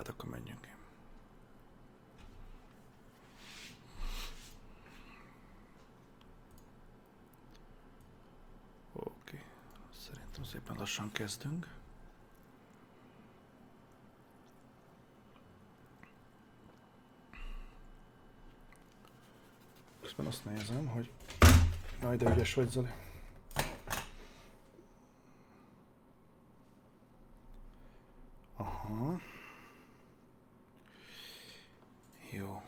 hát akkor menjünk. Oké, szerintem szépen lassan kezdünk. Közben azt nézem, hogy... Jaj, de ügyes vagy, Zoli. Aha. Jó.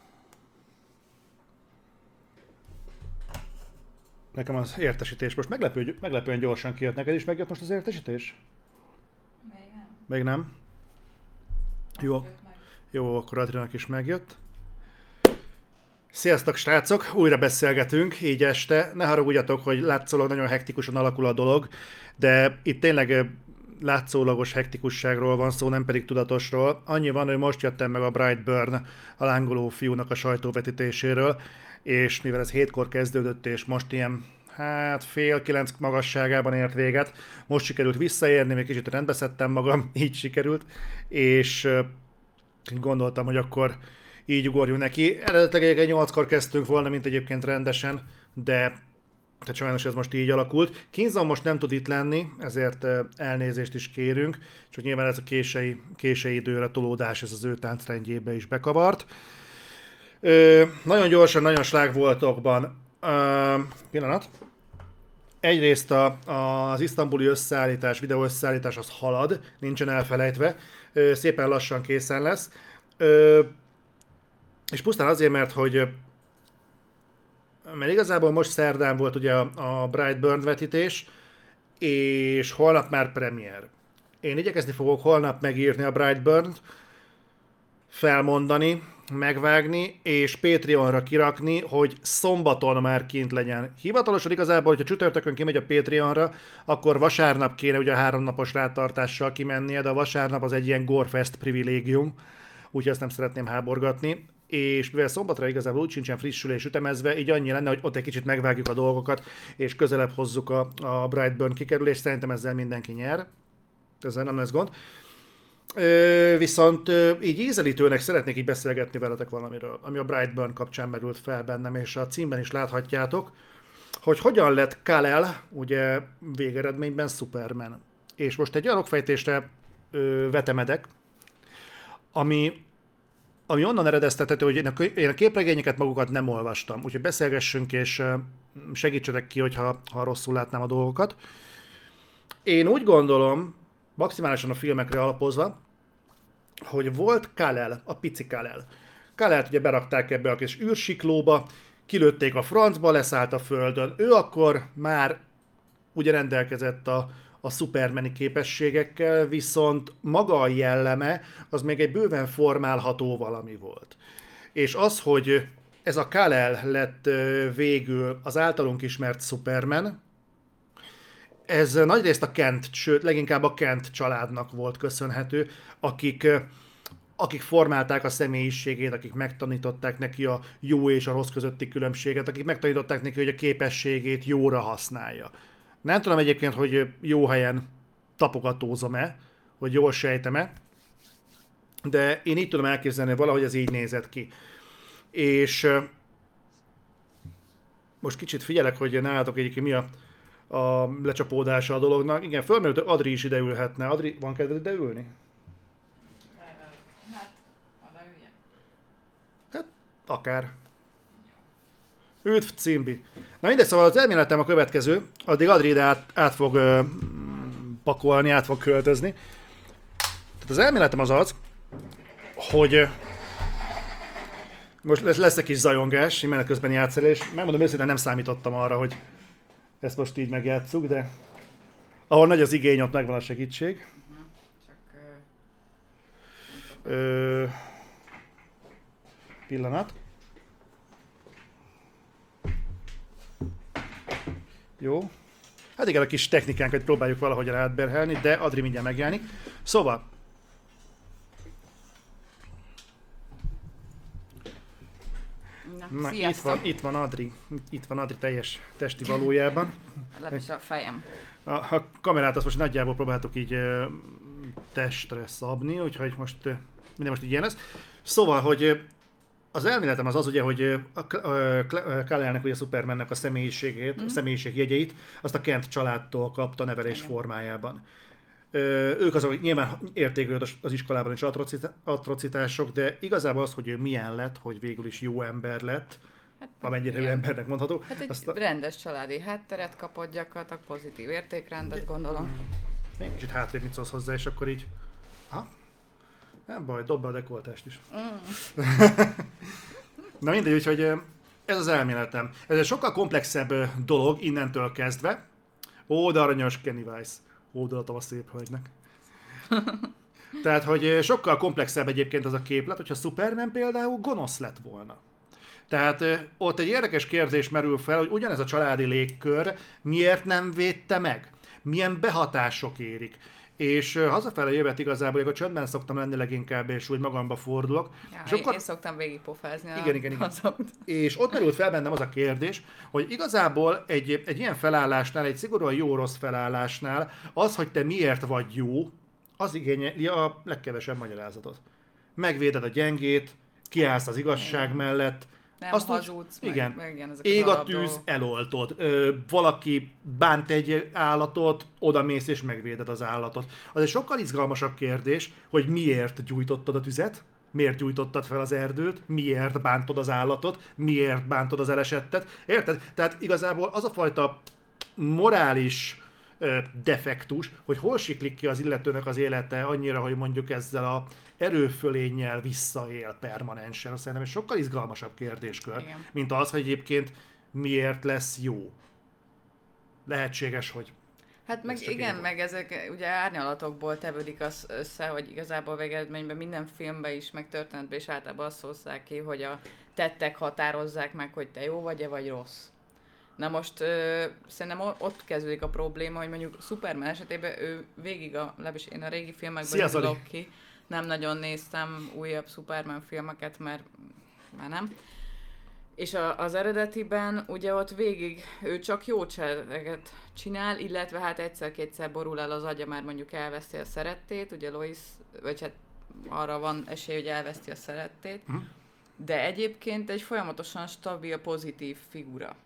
Nekem az értesítés most meglepő, meglepően gyorsan kijött. Neked is megjött most az értesítés? Még nem. Még nem? Jó, jó, akkor Adriának is megjött. Sziasztok srácok, újra beszélgetünk, így este. Ne haragudjatok, hogy látszólag nagyon hektikusan alakul a dolog, de itt tényleg látszólagos hektikusságról van szó, nem pedig tudatosról. Annyi van, hogy most jöttem meg a Brightburn, a lángoló fiúnak a sajtóvetítéséről, és mivel ez hétkor kezdődött, és most ilyen hát fél kilenc magasságában ért véget, most sikerült visszaérni, még kicsit rendbeszedtem magam, így sikerült, és gondoltam, hogy akkor így ugorjunk neki. Eredetileg egyébként 8-kor kezdtünk volna, mint egyébként rendesen, de tehát sajnos ez most így alakult. Kínzon most nem tud itt lenni, ezért elnézést is kérünk, csak nyilván ez a kései, kései időre tolódás, ez az ő táncrendjébe is bekavart. Ö, nagyon gyorsan, nagyon slág voltokban. Ö, pillanat. Egyrészt a, az isztambuli összeállítás, videó összeállítás az halad, nincsen elfelejtve, szépen lassan készen lesz. És pusztán azért, mert hogy mert igazából most szerdán volt ugye a, a Brightburn vetítés, és holnap már premier. Én igyekezni fogok holnap megírni a Brightburn-t, felmondani, megvágni, és Patreonra kirakni, hogy szombaton már kint legyen. Hivatalosan igazából, hogyha csütörtökön kimegy a Patreonra, akkor vasárnap kéne ugye a háromnapos rátartással kimennie, de a vasárnap az egy ilyen Gorefest privilégium, úgyhogy ezt nem szeretném háborgatni. És mivel szombatra igazából úgy sincsen frissülés ütemezve, így annyi lenne, hogy ott egy kicsit megvágjuk a dolgokat, és közelebb hozzuk a, a Brightburn kikerülést, szerintem ezzel mindenki nyer. Ezzel nem lesz gond. Viszont így ízelítőnek szeretnék így beszélgetni veletek valamiről, ami a Brightburn kapcsán merült fel bennem, és a címben is láthatjátok, hogy hogyan lett Kal-El, ugye végeredményben Superman. És most egy olyan okfejtésre ö, vetemedek, ami, ami onnan eredeztethető, hogy én a, én a képregényeket magukat nem olvastam, úgyhogy beszélgessünk, és segítsetek ki, hogyha, ha rosszul látnám a dolgokat. Én úgy gondolom, maximálisan a filmekre alapozva, hogy volt Kalel, a pici Kalel. Kalelt ugye berakták ebbe a kis űrsiklóba, kilőtték a francba, leszállt a földön. Ő akkor már ugye rendelkezett a, a szupermeni képességekkel, viszont maga a jelleme az még egy bőven formálható valami volt. És az, hogy ez a Kalel lett végül az általunk ismert Superman, ez nagyrészt a Kent, sőt, leginkább a Kent családnak volt köszönhető, akik, akik formálták a személyiségét, akik megtanították neki a jó és a rossz közötti különbséget, akik megtanították neki, hogy a képességét jóra használja. Nem tudom egyébként, hogy jó helyen tapogatózom-e, hogy jól sejtem-e, de én így tudom elképzelni, hogy valahogy ez így nézett ki. És most kicsit figyelek, hogy nálatok egyébként mi a, a lecsapódása a dolognak. Igen, fölmerült, hogy Adri is ideülhetne. Adri, van kedved ideülni? Hát, akár. Üdv, Cimbi. Na mindegy, szóval az elméletem a következő, addig Adri ide át, át fog ö, pakolni, át fog költözni. Tehát az elméletem az az, hogy most lesz, lesz egy kis zajongás, menet közben játszolás. Megmondom őszintén, nem számítottam arra, hogy ezt most így megjátszuk, de ahol nagy az igény, ott megvan a segítség. Csak ö, Ö, pillanat. Jó. Hát igen, a kis technikánkat próbáljuk valahogyan átberhelni, de Adri mindjárt megjelenik. Szóval, na, itt van, itt van Adri. Itt van Adri teljes testi valójában. Legalábbis a fejem. A, a kamerát azt most nagyjából próbáltuk így ö, testre szabni, úgyhogy most ö, minden most így ilyen lesz. Szóval, hogy ö, az elméletem az az ugye, hogy Kal-elnek ugye Supermannek a személyiségét, mm. a személyiségjegyeit, azt a Kent családtól kapta nevelés Igen. formájában. Ők azok, hogy nyilván értékelődött az- az iskolában is atrocitások, de igazából az, hogy ő milyen lett, hogy végül is jó ember lett, Hát, amennyire ő igen. embernek mondható. Hát egy azt a, rendes családi hátteret kapott gyakorlatilag, pozitív értékrendet gondolom. még kicsit hátrébb mit szólsz hozzá, és akkor így... Ha? Nem baj, dob be a dekoltást is. Mm. Na mindegy, úgyhogy ez az elméletem. Ez egy sokkal komplexebb dolog innentől kezdve. Ó, de aranyos Kenny Weiss. Hódolatom a szép hölgynek. Tehát, hogy ö, sokkal komplexebb egyébként az a képlet, hogyha Superman például gonosz lett volna. Tehát ö, ott egy érdekes kérdés merül fel, hogy ugyanez a családi légkör miért nem védte meg? Milyen behatások érik? És ö, hazafele jövet igazából, én a csöndben szoktam lenni leginkább, és úgy magamba fordulok. Ja, és akkor én szoktam végigpofázni Igen, igen, igen. azót. és ott merült fel bennem az a kérdés, hogy igazából egy, egy ilyen felállásnál, egy szigorúan jó-rossz felállásnál, az, hogy te miért vagy jó, az igényeli a legkevesebb magyarázatot. Megvéded a gyengét, kiállsz az igazság mellett, Nem Azt úgy- hazudsz, igen. meg, meg igen, ezek ég a tűz, eloltod. Ö, valaki bánt egy állatot, oda mész és megvéded az állatot. Az egy sokkal izgalmasabb kérdés, hogy miért gyújtottad a tüzet, miért gyújtottad fel az erdőt, miért bántod az állatot, miért bántod az elesettet. Érted? Tehát igazából az a fajta morális ö, defektus, hogy hol siklik ki az illetőnek az élete annyira, hogy mondjuk ezzel a erőfölénnyel visszaél permanensen. Szerintem egy sokkal izgalmasabb kérdéskör, Igen. mint az, hogy egyébként miért lesz jó. Lehetséges, hogy Hát meg igen, meg ezek ugye árnyalatokból tevődik az össze, hogy igazából végeredményben minden filmben is, meg történetben is általában azt hozzák ki, hogy a tettek határozzák meg, hogy te jó vagy-e, vagy rossz. Na most ö, szerintem ott kezdődik a probléma, hogy mondjuk Superman esetében ő végig a, legalábbis én a régi filmekben indulok ki, nem nagyon néztem újabb Superman filmeket, mert már nem. És a, az eredetiben ugye ott végig ő csak jó cseleket csinál, illetve hát egyszer-kétszer borul el az agya, már mondjuk elveszti a szerettét, ugye Lois, vagy hát arra van esély, hogy elveszti a szerettét, Mhm. de egyébként egy folyamatosan stabil, pozitív figura.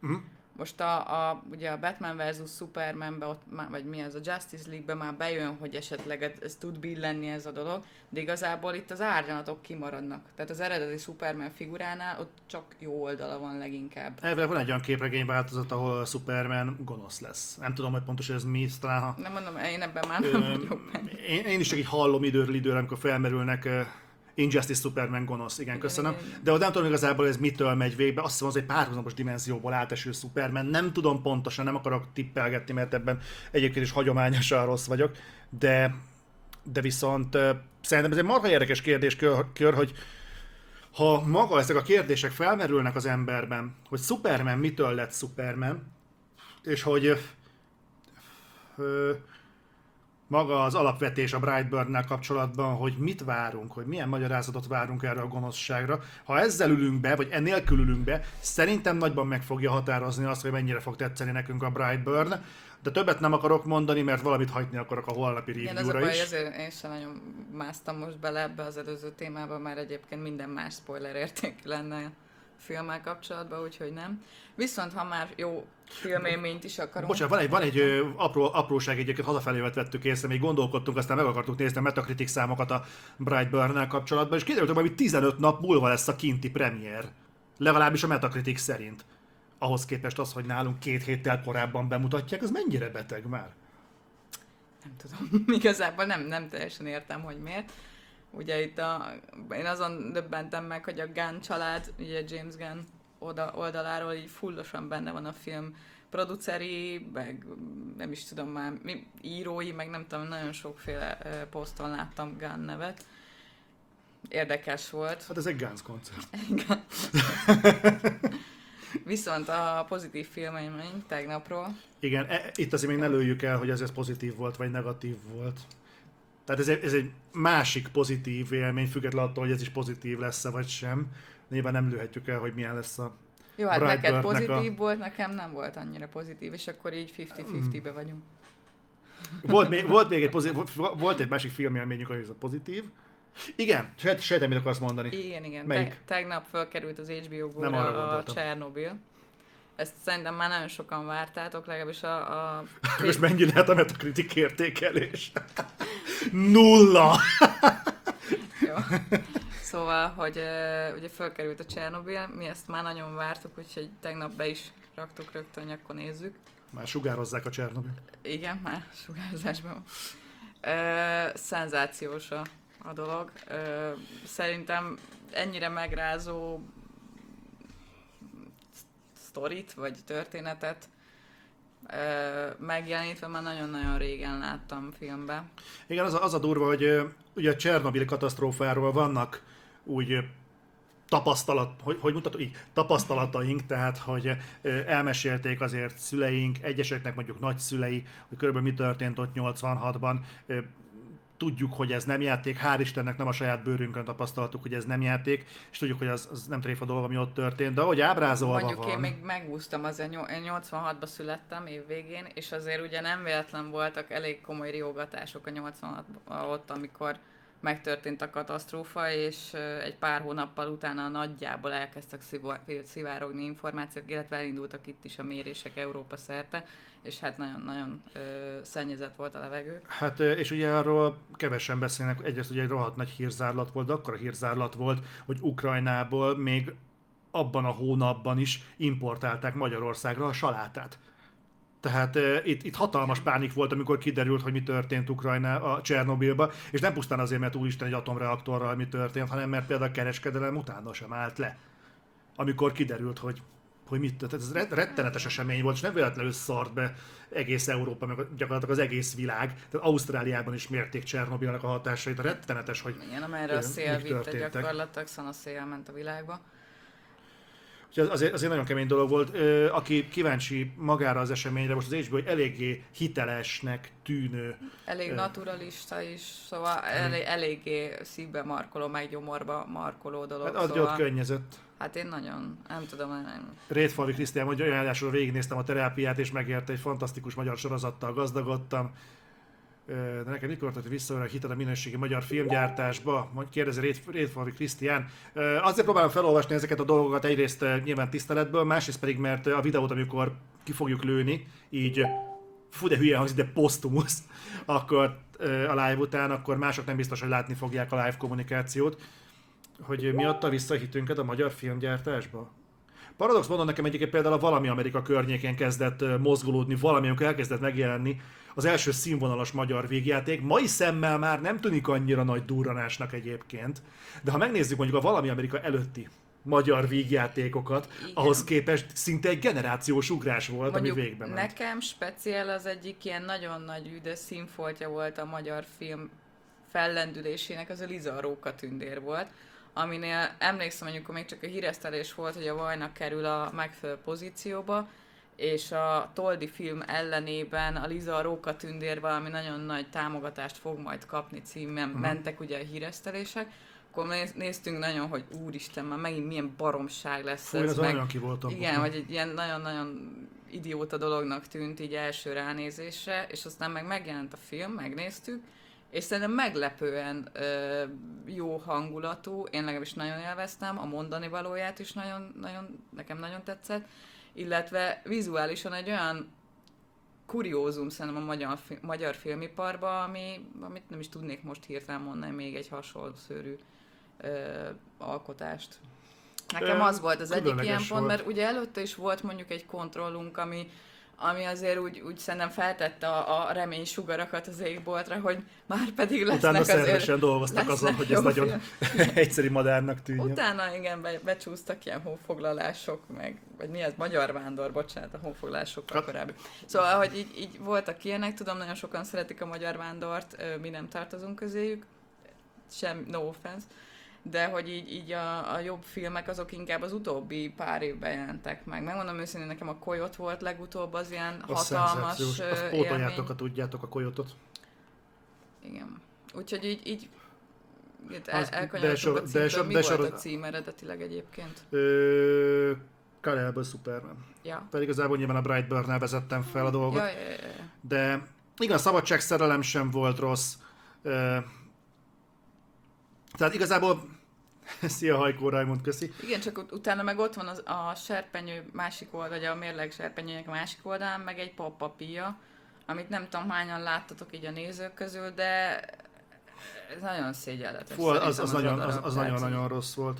Mhm. Most a, a, ugye a Batman vs. Superman, ott már, vagy mi ez, a Justice League-be már bejön, hogy esetleg ez, ez tud billenni ez a dolog, de igazából itt az árnyalatok kimaradnak. Tehát az eredeti Superman figuránál ott csak jó oldala van leginkább. elvileg van egy olyan képregény változat, ahol a Superman gonosz lesz. Nem tudom, hogy pontosan ez mi, talán ha Nem mondom, én ebben már nem Ö, vagyok benne. én, én is csak így hallom időről időre, amikor felmerülnek Injustice Superman gonosz, igen, köszönöm. De ott nem tudom igazából ez mitől megy végbe, azt hiszem az egy párhuzamos dimenzióból áteső Superman, nem tudom pontosan, nem akarok tippelgetni, mert ebben egyébként is hagyományosan rossz vagyok, de, de viszont szerintem ez egy marha érdekes kérdéskör, kör, hogy ha maga ezek a kérdések felmerülnek az emberben, hogy Superman mitől lett Superman, és hogy ö, maga az alapvetés a Brightburn-nel kapcsolatban, hogy mit várunk, hogy milyen magyarázatot várunk erre a gonoszságra. Ha ezzel ülünk be, vagy ennélkül ülünk be, szerintem nagyban meg fogja határozni azt, hogy mennyire fog tetszeni nekünk a Brightburn. De többet nem akarok mondani, mert valamit hagyni akarok a holnapi Igen, az a review-ra baj, is. én sem nagyon másztam most bele ebbe az előző témába, mert egyébként minden más spoiler értékű lenne filmmel kapcsolatban, úgyhogy nem. Viszont ha már jó filmélményt is akarunk... Bocsánat, van egy, van egy ö, apró, apróság egyébként hazafelé vettük észre, még gondolkodtunk, aztán meg akartuk nézni a Metacritic számokat a Brightburn-nel kapcsolatban, és kiderült, hogy valami 15 nap múlva lesz a kinti premier. Legalábbis a Metacritic szerint. Ahhoz képest az, hogy nálunk két héttel korábban bemutatják, az mennyire beteg már? Nem tudom, igazából nem, nem teljesen értem, hogy miért. Ugye itt a, én azon döbbentem meg, hogy a Gunn család, ugye James Gunn oda, oldaláról így fullosan benne van a film produceri, meg nem is tudom már, mi, írói, meg nem tudom, nagyon sokféle ö, poszton láttam Gunn nevet. Érdekes volt. Hát ez egy Guns koncert. Igen. Viszont a pozitív filmélmény tegnapról, Igen, e, itt azért még ne lőjük el, hogy ez, ez pozitív volt, vagy negatív volt. Tehát ez egy, ez egy másik pozitív élmény, függetlenül attól, hogy ez is pozitív lesz-e, vagy sem. Nyilván nem lőhetjük el, hogy milyen lesz a jó, hát neked Brightburn-nek a- pozitív volt, nekem nem volt annyira pozitív, és akkor így 50-50-be vagyunk. Volt még, volt még egy, pozitív, volt egy másik filmélményünk, hogy ez a pozitív. Igen, sejtem, mit akarsz mondani. Igen, igen. Melyik? Te- tegnap felkerült az HBO Nem arra Go-ra a. Csernobil. Ezt szerintem már nagyon sokan vártátok, legalábbis a... a... Most mennyi lehet a metakritik értékelés? Nulla! Jó. Szóval, hogy uh, ugye felkerült a Csernobil, mi ezt már nagyon vártuk, úgyhogy tegnap be is raktuk rögtön, hogy akkor nézzük. Már sugározzák a Csernobyl. Igen, már sugárzásban van. Ö, szenzációs a, a dolog. Ö, szerintem ennyire megrázó sztorit, vagy történetet megjelenítve már nagyon-nagyon régen láttam filmben. Igen, az a, az a durva, hogy ugye a Csernobyl katasztrófáról vannak úgy tapasztalat, hogy, hogy mutatom, így, tapasztalataink, tehát hogy elmesélték azért szüleink, egyeseknek mondjuk nagyszülei, hogy körülbelül mi történt ott 86-ban, ö, tudjuk, hogy ez nem játék, hál' Istennek nem a saját bőrünkön tapasztaltuk, hogy ez nem játék, és tudjuk, hogy az, az nem tréfa dolog, ami ott történt, de ahogy ábrázolva Mondjuk van. én még megúsztam, nyol- én 86-ban születtem év végén, és azért ugye nem véletlen voltak elég komoly riogatások a 86 ott, amikor megtörtént a katasztrófa, és egy pár hónappal utána nagyjából elkezdtek szivárogni információk, illetve elindultak itt is a mérések Európa szerte, és hát nagyon-nagyon szennyezett volt a levegő. Hát és ugye arról kevesen beszélnek, egyrészt ugye egy rohadt nagy hírzárlat volt, de akkor a hírzárlat volt, hogy Ukrajnából még abban a hónapban is importálták Magyarországra a salátát. Tehát uh, itt, itt hatalmas pánik volt, amikor kiderült, hogy mi történt Ukrajna a Csernobilba, és nem pusztán azért, mert úristen egy atomreaktorral mi történt, hanem mert például a kereskedelem utána sem állt le. Amikor kiderült, hogy hogy mit történt. Ez ret- rettenetes esemény volt, és nem véletlenül szart be egész Európa, meg gyakorlatilag az egész világ. Tehát Ausztráliában is mérték Csernobilnak a hatásait. Rettenetes, hogy Igen, amerre a szél vitte gyakorlatilag, szóval a szél ment a világba. Úgyhogy az- azért, azért nagyon kemény dolog volt. Ö, Aki kíváncsi magára az eseményre, most az HBO egy eléggé hitelesnek tűnő. Elég Ö. naturalista is, szóval elég, eléggé szívbe markoló, meg gyomorba markoló dolog. Hát adja szóval, ott könnyezett. hát én nagyon, nem tudom, nem. Rétfalvi Krisztián mondja, olyan végignéztem a terápiát, és megérte egy fantasztikus magyar sorozattal gazdagodtam. De nekem mikor tart vissza a hited a minőségi magyar filmgyártásba? Kérdezi Rét, Rétfalvi Krisztián. Azért próbálom felolvasni ezeket a dolgokat, egyrészt nyilván tiszteletből, másrészt pedig, mert a videót, amikor ki fogjuk lőni, így fú de hülye hangzik, de posztumusz, akkor a live után, akkor mások nem biztos, hogy látni fogják a live kommunikációt, hogy mi adta vissza a hitünket a magyar filmgyártásba. Paradox mondom nekem egyébként például a Valami Amerika környékén kezdett mozgolódni, valami, amikor elkezdett megjelenni az első színvonalas magyar végjáték. Mai szemmel már nem tűnik annyira nagy durranásnak egyébként, de ha megnézzük mondjuk a Valami Amerika előtti magyar vígjátékokat, Igen. ahhoz képest szinte egy generációs ugrás volt, Mondjuk ami végbe ment. nekem speciál az egyik ilyen nagyon nagy üde színfoltja volt a magyar film fellendülésének, az a Liza Róka tündér volt, aminél emlékszem, hogy amikor még csak a híresztelés volt, hogy a Vajnak kerül a megfelelő pozícióba, és a Toldi film ellenében a Liza a Róka tündér valami nagyon nagy támogatást fog majd kapni címen Mhm. mentek ugye a híresztelések, akkor néz- néztünk nagyon, hogy úristen, már megint milyen baromság lesz Fú, ez, ez meg, nagyon ki voltam. igen, hogy egy ilyen nagyon-nagyon idióta dolognak tűnt így első ránézésre, és aztán meg megjelent a film, megnéztük, és szerintem meglepően ö, jó hangulatú, én legalábbis nagyon élveztem, a mondani valóját is nagyon, nagyon, nekem nagyon tetszett, illetve vizuálisan egy olyan kuriózum szerintem a magyar, magyar filmiparban, ami, amit nem is tudnék most hirtelen mondani még egy hasonló szőrű ö, alkotást. Nekem az volt az egyik ilyen pont, volt. mert ugye előtte is volt mondjuk egy kontrollunk, ami, ami azért úgy, úgy szerintem feltette a, a remény sugarakat az égboltra, hogy már pedig lesznek Utána azért... szervesen dolgoztak azon, hogy ez nagyon egyszerű madárnak tűnjön. Utána igen, be, becsúsztak ilyen honfoglalások, meg, vagy mi ez, magyar vándor, bocsánat, a honfoglalásokkal Hát- korábbi. Szóval, hogy így, így voltak ilyenek, tudom, nagyon sokan szeretik a magyar vándort, mi nem tartozunk közéjük, sem, no offense, de hogy így, így a, a jobb filmek azok inkább az utóbbi pár évben jelentek meg. Megmondom őszintén, nekem a Koyot volt legutóbb az ilyen Az hatalmas élmény. pótoljátok, ha tudjátok a kojotot. Igen. Úgyhogy így, így Az- el, de so- a de címtől. so- Mi de volt sorozat- a cím eredetileg egyébként? Ö, Karelből Superman. Ja. Pedig igazából nyilván a Brightburn-nel vezettem fel a dolgot. Ja, ja, ja, ja. De Igen, a szabadságszerelem sem volt rossz. Ö, tehát igazából... Szia, Hajkó Raimond, köszi. Igen, csak ut- utána meg ott van az, a serpenyő másik oldal, a mérleg serpenyőnek a másik oldalán, meg egy pappapia, amit nem tudom hányan láttatok így a nézők közül, de ez nagyon szégyenletes. Fú, az, az, a nagyon, az, az Tehát nagyon-nagyon rossz volt.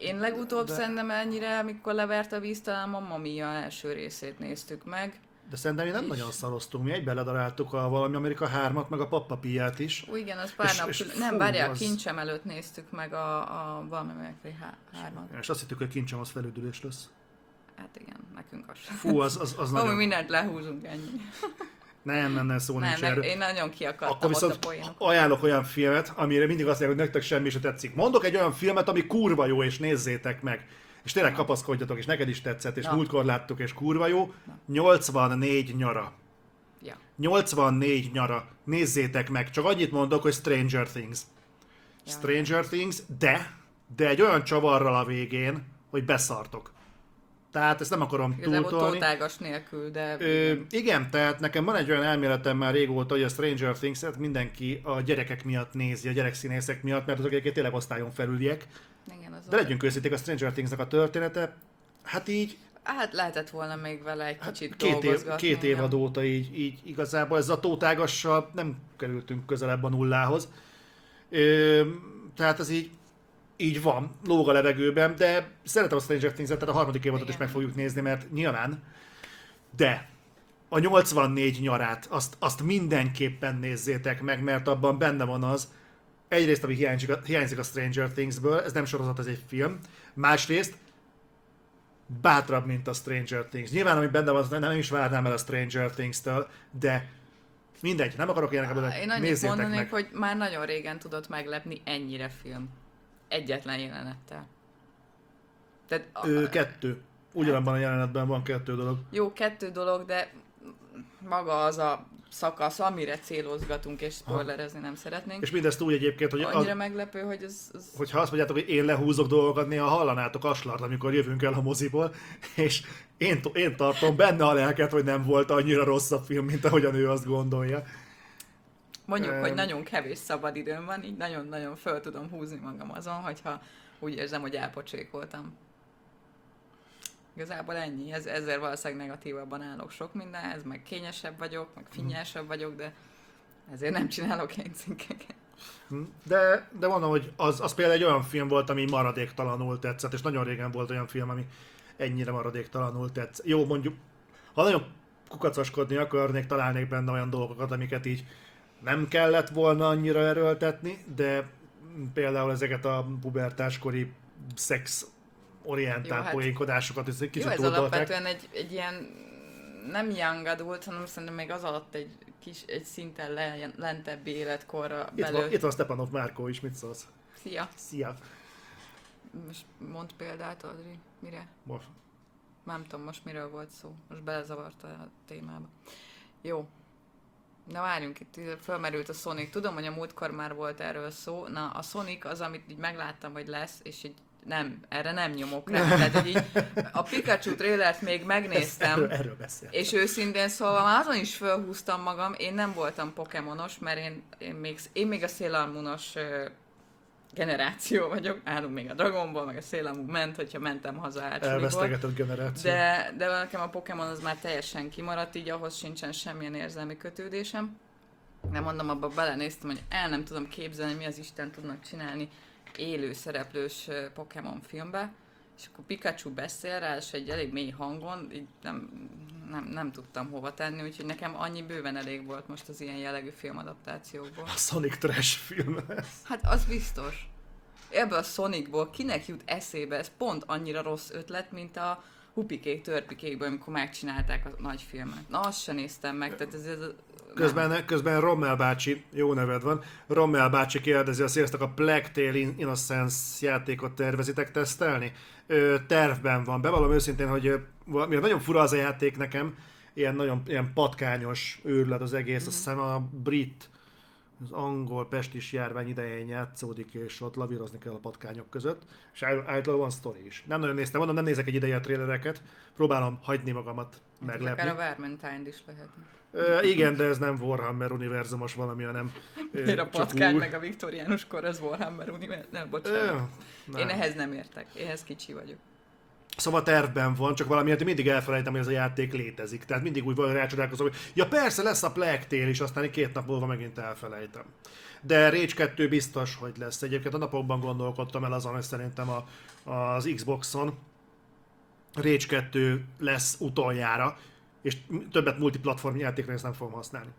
Én legutóbb De- szerintem ennyire, amikor levert a víz, talán Mamma Mia első részét néztük meg. De szerintem mi nem És- nagyon szaroztunk. Mi egybe ledaráltuk a valami Amerika 3-at, meg a pappapiát is. Ó, igen, az pár És- nap... és nem, fú, várjál, az- kincsem előtt néztük meg a, a valami há- hármat. És azt hittük, hogy kincsem az felüdülés lesz. Hát igen, nekünk az. Fú, az, az, az nagyon... mindent lehúzunk ennyi. Nem, nem, nem, szó Nem, nincs erről. én nagyon kiakadtam Akkor ott a viszont poénok. ajánlok olyan filmet, amire mindig azt mondják, hogy nektek semmi se tetszik. Mondok egy olyan filmet, ami kurva jó, és nézzétek meg. És tényleg kapaszkodjatok, és neked is tetszett, és Na. múltkor láttuk, és kurva jó. 84 nyara. Ja. 84 nyara. Nézzétek meg. Csak annyit mondok, hogy Stranger Things. Ja. Stranger Things, de, de egy olyan csavarral a végén, hogy beszartok. Tehát ezt nem akarom Igazából túltolni. tótágas nélkül, de Ö, igen. igen, tehát nekem van egy olyan elméletem már régóta, hogy a Stranger Things-et mindenki a gyerekek miatt nézi, a gyerekszínészek miatt, mert azok egyébként tényleg osztályon felüliek. Igen az De legyünk őszinték, a Stranger Things-nek a története, hát így Hát lehetett volna még vele egy kicsit Hát két, év, két évad óta így, így igazából ez a tótágassal nem kerültünk közelebb a nullához. Ö, tehát ez így, így van, lóg a levegőben, de szeretem a Stranger Things-et, tehát a harmadik évadot is meg fogjuk nézni, mert nyilván. De a 84 nyarát, azt, azt mindenképpen nézzétek meg, mert abban benne van az, egyrészt, ami hiányzik a, hiányzik a Stranger Things-ből, ez nem sorozat, ez egy film, másrészt bátrabb, mint a Stranger Things. Nyilván, ami benne van, az nem, nem is várnám el a Stranger Things-től, de mindegy, nem akarok ilyeneket Én mondani, annyit nézzétek mondanék, meg. hogy már nagyon régen tudott meglepni ennyire film. Egyetlen jelenettel. Tehát a, Ő, kettő. Ugyanabban a jelenetben van kettő dolog. jó, kettő dolog, de maga az a szakasz, amire célozgatunk, és spoilerezni nem szeretnénk. És mindezt úgy egyébként, hogy Annyira az, meglepő, hogy ez... ez... hogyha azt mondjátok, hogy én lehúzok dolgokat, néha hallanátok aslart, amikor jövünk el a moziból, és én, én tartom benne a lelket, hogy nem volt annyira rossz a film, mint ahogyan ő azt gondolja. Mondjuk, Em. hogy nagyon kevés szabad időm van, így nagyon-nagyon föl tudom húzni magam azon, hogyha úgy érzem, hogy elpocsékoltam. Igazából ennyi, ez, ezzel valószínűleg negatívabban állok sok mindenhez, meg kényesebb vagyok, meg finnyesebb vagyok, de ezért nem csinálok én cikkeket. De, de mondom, hogy az, az például egy olyan film volt, ami maradéktalanul tetszett, és nagyon régen volt olyan film, ami ennyire maradéktalanul tetszett. Jó, mondjuk, ha nagyon kukacoskodni akarnék, találnék benne olyan dolgokat, amiket így nem kellett volna annyira erőltetni, de például ezeket a pubertáskori szex orientált Jó, hát- poénkodásokat, ez egy kicsit Jó, ez alapvetően egy, egy ilyen nem young adult, hanem szerintem még az alatt egy kis, egy szinten le, lentebbi életkorra Itt van, itt van Stepanov Márkó is, mit szólsz? Szia! Szia! Most mond példát, Adri, mire? Most. Nem tudom most miről volt szó. Most belezavarta a témába. Jó. Na várjunk, itt fölmerült a Sonic. Tudom, hogy a múltkor már volt erről szó. Na, a Sonic az, amit így megláttam, hogy lesz, és így nem, erre nem nyomok rá. Tehát, hogy így a Pikachu trailert még megnéztem, Erről, erről és őszintén szólva már azon is fölhúztam magam, én nem voltam pokémonos, mert én, én, még, én még a szélalmunos generáció vagyok, állunk még a Dragon Ball, meg a Sailor ment, hogyha mentem haza. Elvesztegetett generáció. De, de nekem a Pokémon az már teljesen kimaradt, így ahhoz sincsen semmilyen érzelmi kötődésem. Nem mondom, abba belenéztem, hogy el nem tudom képzelni, mi az Isten tudnak csinálni élő szereplős Pokémon filmbe. És akkor Pikachu beszél rá, és egy elég mély hangon, így nem, nem, nem tudtam hova tenni, úgyhogy nekem annyi bőven elég volt most az ilyen jellegű filmadaptációkból. A Sonic Trash film. Hát az biztos. Ebből a Sonicból kinek jut eszébe, ez pont annyira rossz ötlet, mint a hupikék, törpikékből, amikor megcsinálták a nagy filmet. Na, azt sem néztem meg, tehát ez... ez. Közben, közben Rommel bácsi, jó neved van, Rommel bácsi kérdezi a sziasztok, a Tale In- Innocence játékot tervezitek tesztelni? Ö, tervben van. Bevallom őszintén, hogy valami nagyon fura az a játék nekem, ilyen nagyon ilyen patkányos őrület az egész, mm-hmm. azt hiszem a brit, az angol pestis járvány idején játszódik, és ott lavírozni kell a patkányok között, és általában van sztori is. Nem nagyon néztem, mondom, nem nézek egy ideje a trélereket, próbálom hagyni magamat Hát Akár meglepni. a Vermintide is lehet. Igen, de ez nem Warhammer univerzumos valami, hanem ö, Én a patkány meg a viktoriánus kor, az Warhammer univerzum. Nem, bocsánat. nem. Én ehhez nem értek. Éhez kicsi vagyok. Szóval tervben van, csak valamiért mindig elfelejtem, hogy ez a játék létezik. Tehát mindig úgy valahogy rácsodálkozom, hogy ja persze lesz a Plague Tale is, aztán két nap múlva megint elfelejtem. De Rage 2 biztos, hogy lesz. Egyébként a napokban gondolkodtam el azon, hogy szerintem a, az Xboxon Rage 2 lesz utoljára, és többet multiplatform játékra ezt nem fogom használni.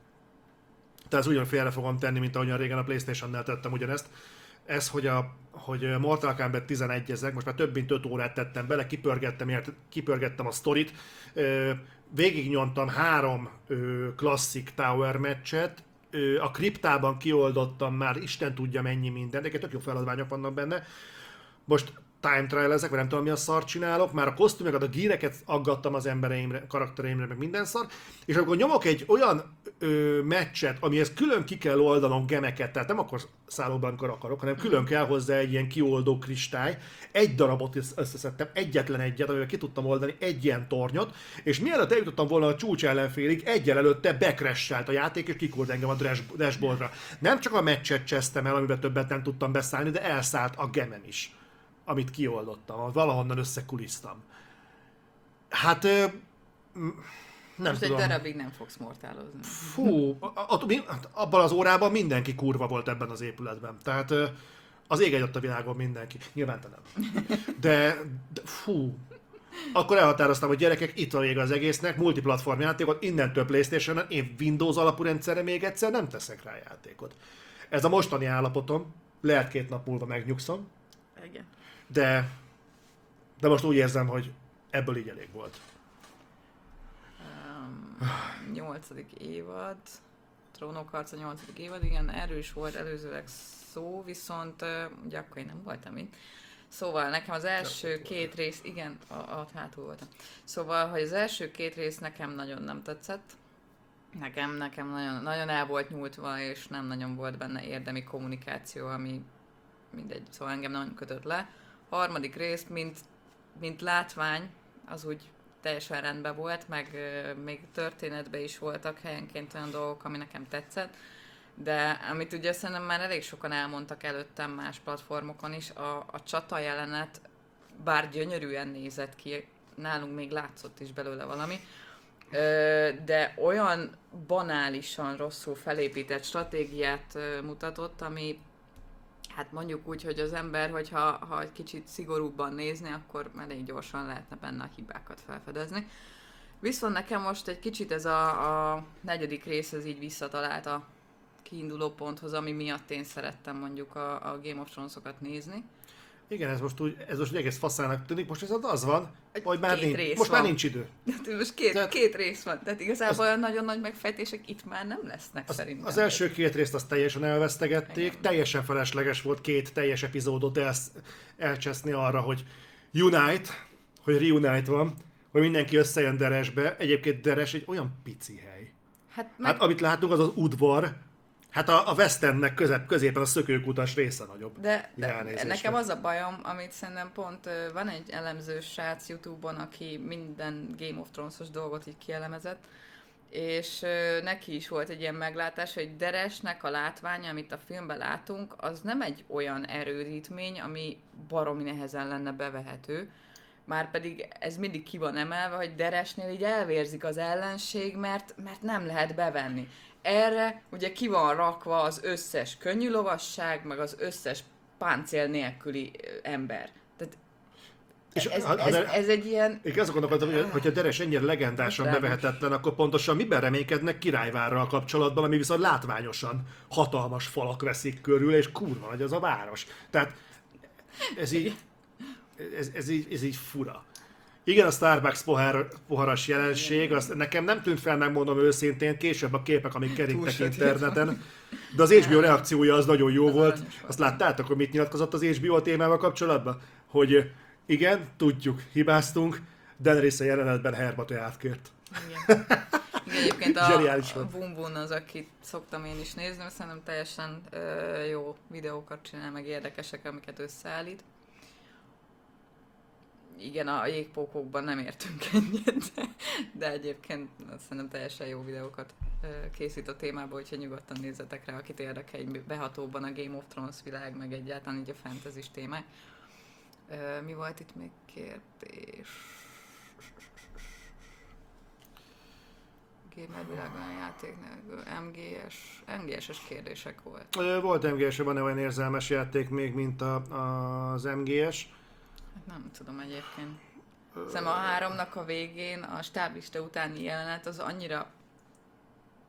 Tehát ez ugyan félre fogom tenni, mint ahogyan régen a Playstation-nel tettem ugyanezt. Ez, hogy, a, hogy Mortal Kombat 11 ezek, most már több mint 5 órát tettem bele, kipörgettem, ért, kipörgettem a sztorit, végignyomtam három klasszik Tower meccset, a kriptában kioldottam már, Isten tudja mennyi minden, de tök jó feladványok vannak benne. Most time trial ezek, vagy nem tudom mi a szar csinálok, már a kosztümöket, a gíreket aggattam az embereimre, karaktereimre, meg minden szar, és akkor nyomok egy olyan ö, meccset, amihez külön ki kell oldanom gemeket, tehát nem akkor szállóban, amikor akarok, hanem külön kell hozzá egy ilyen kioldó kristály, egy darabot össz- összeszedtem, egyetlen egyet, amivel ki tudtam oldani egy ilyen tornyot, és mielőtt eljutottam volna a csúcs ellenfélig, egyel előtte bekresselt a játék, és kikord engem a dash- dashboardra. Nem csak a meccset csesztem el, amiben többet nem tudtam beszállni, de elszállt a gemem is amit kioldottam, valahonnan összekulisztam. Hát, ö, nem Most tudom. egy darabig nem fogsz mortálozni. Fú, a- a- mi- abban az órában mindenki kurva volt ebben az épületben. Tehát ö, az ég egyott a világon mindenki. Nyilván te nem. De, de fú, akkor elhatároztam, hogy gyerekek, itt van vége az egésznek, multiplatform játékot, innentől playstation én Windows alapú rendszerre még egyszer nem teszek rá játékot. Ez a mostani állapotom, lehet két nap múlva megnyugszom, Igen. De, de most úgy érzem, hogy ebből így elég volt. Um, nyolcadik évad, Trónok harca nyolcadik évad, igen, erős volt előzőleg szó, viszont ugye akkor én nem voltam itt. Szóval nekem az első két rész, igen, a, a hátul voltam. Szóval, hogy az első két rész nekem nagyon nem tetszett. Nekem, nekem nagyon, nagyon el volt nyújtva, és nem nagyon volt benne érdemi kommunikáció, ami mindegy, szóval engem nagyon kötött le. Harmadik rész, mint, mint látvány, az úgy teljesen rendben volt, meg ö, még történetben is voltak helyenként olyan dolgok, ami nekem tetszett, de amit ugye szerintem már elég sokan elmondtak előttem más platformokon is, a, a csata jelenet, bár gyönyörűen nézett ki, nálunk még látszott is belőle valami, de olyan banálisan rosszul felépített stratégiát mutatott, ami hát mondjuk úgy, hogy az ember, hogyha ha egy kicsit szigorúbban nézni, akkor elég gyorsan lehetne benne a hibákat felfedezni. Viszont nekem most egy kicsit ez a, a negyedik rész ez így visszatalált a kiinduló ponthoz, ami miatt én szerettem mondjuk a, a Game of Thrones-okat nézni. Igen, ez most úgy, ez most úgy egész faszának tűnik, most viszont az van, hogy már nincs, rész most van. már nincs idő. Tehát most két, Tehát- két rész van, tehát igazából olyan nagyon nagy megfejtések itt már nem lesznek Az, szerintem. az első két részt azt teljesen elvesztegették, Igen. teljesen felesleges volt két teljes epizódot elsz, elcseszni arra, hogy Unite, hogy Reunite van, hogy mindenki összejön Deresbe. Egyébként Deres egy olyan pici hely. Hát meg, Hát amit látunk, az az udvar, hát a, a Westernnek közep, középen a szökőkutas része nagyobb. De, de nekem az a bajom, amit szerintem pont van egy elemző srác Youtube-on, aki minden Game of Thrones-os dolgot így kielemezett, és neki is volt egy ilyen meglátás, hogy Deresnek a látványa, amit a filmben látunk, az nem egy olyan erődítmény, ami baromi nehezen lenne bevehető, már pedig ez mindig ki van emelve, hogy Deresnél így elvérzik az ellenség, mert, mert nem lehet bevenni. Erre ugye ki van rakva az összes könnyű lovasság, meg az összes páncél nélküli ember. Tehát És ez, ha- ez, ez egy ilyen... Én azt gondolkodtam, hogy hogyha Deres ennyire legendásan Drámos. bevehetetlen, akkor pontosan miben reménykednek Királyvárral kapcsolatban, ami viszont látványosan hatalmas falak veszik körül, és kurva nagy az a város. Tehát ez így, ez, ez így, ez így fura. Igen, a Starbucks pohár, poharas jelenség, azt nekem nem tűnt fel, megmondom őszintén, később a képek, amik keringtek interneten, de az HBO reakciója az nagyon jó Az volt. Azt láttátok, hogy mit nyilatkozott az HBO témával kapcsolatban? Hogy igen, tudjuk, hibáztunk, Daenerys a jelenetben Herbato átkért. Igen. Igen, egyébként a, a Boom az, akit szoktam én is nézni, mert szerintem teljesen ö, jó videókat csinál, meg érdekesek, amiket összeállít. Igen, a jégpókokban nem értünk ennyit, de, de egyébként szerintem teljesen jó videókat készít a témába, úgyhogy nyugodtan nézzetek rá, akit érdekel egy behatóban a Game of Thrones világ, meg egyáltalán így a fantasy témák. Mi volt itt még kérdés? Gamer világban játék MGS, MGS-es kérdések volt. Volt MGS, van olyan érzelmes játék még, mint a, az MGS? Hát nem tudom egyébként. Szerintem a háromnak a végén a stáblista utáni jelenet az annyira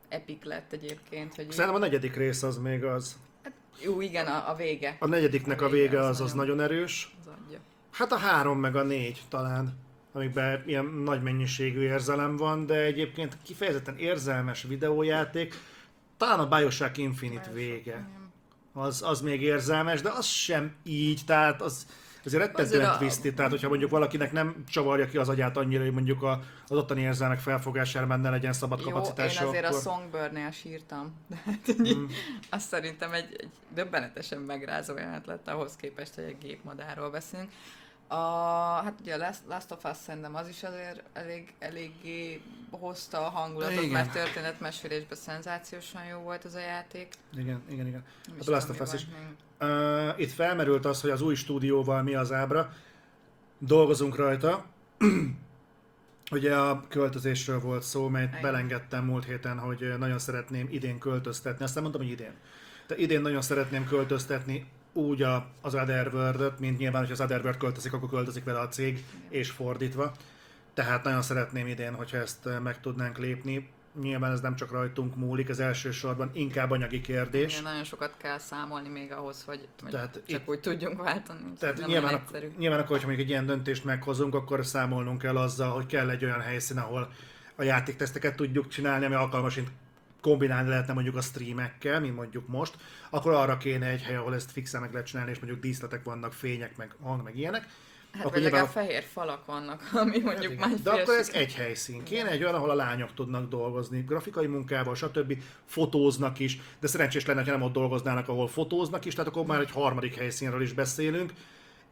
epik lett egyébként, hogy... Szerintem a negyedik rész az még az. Hát, jó, igen, a, a vége. A negyediknek a vége, a vége az, az, az nagyon, nagyon erős. Az adja. Hát a három meg a négy talán amikben ilyen nagy mennyiségű érzelem van, de egyébként kifejezetten érzelmes videójáték, talán a Bioshock Infinite vége. Az, az még érzelmes, de az sem így, tehát az, azért rettentően twisty, tehát hogyha mondjuk valakinek nem csavarja ki az agyát annyira, hogy mondjuk a, az ottani érzelmek felfogására benne legyen szabad Jó, kapacitása. én azért akkor... a Songbird-nél sírtam. De hát mm. azt szerintem egy, egy döbbenetesen megrázó jelenet lett ahhoz képest, hogy egy gépmadárról beszélünk. A, hát ugye a Last, Last of Us szerintem az is azért elég, eléggé hozta a hangulatot, igen. mert történetmesélésben szenzációsan jó volt az a játék. Igen, igen, igen. Hát a Last of Us is. Uh, itt felmerült az, hogy az új stúdióval mi az ábra. Dolgozunk rajta. Ugye a költözésről volt szó, mert Igen. belengedtem múlt héten, hogy nagyon szeretném idén költöztetni. Aztán mondtam, hogy idén. De idén nagyon szeretném költöztetni úgy a, az otherworld mint nyilván, hogy az Otherworld költözik, akkor költözik vele a cég, és fordítva. Tehát nagyon szeretném idén, hogyha ezt eh, meg tudnánk lépni. Nyilván ez nem csak rajtunk múlik, ez elsősorban inkább anyagi kérdés. Igen, nagyon sokat kell számolni még ahhoz, hogy, hogy tehát csak itt, úgy tudjunk váltani. Tehát nem nyilván, ak- nyilván akkor, hogyha mondjuk egy ilyen döntést meghozunk, akkor számolnunk kell azzal, hogy kell egy olyan helyszín, ahol a játékteszteket tudjuk csinálni, ami alkalmas kombinálni lehetne mondjuk a streamekkel, mint mondjuk most, akkor arra kéne egy hely, ahol ezt fixen meg lehet csinálni, és mondjuk díszletek vannak, fények, meg hang, meg ilyenek. Hát akkor legalább a... fehér falak vannak, ami mondjuk hát, már De akkor ez egy helyszín. Kéne egy olyan, ahol a lányok tudnak dolgozni, grafikai munkával, stb. fotóznak is, de szerencsés lenne, ha nem ott dolgoznának, ahol fotóznak is, tehát akkor már egy harmadik helyszínről is beszélünk.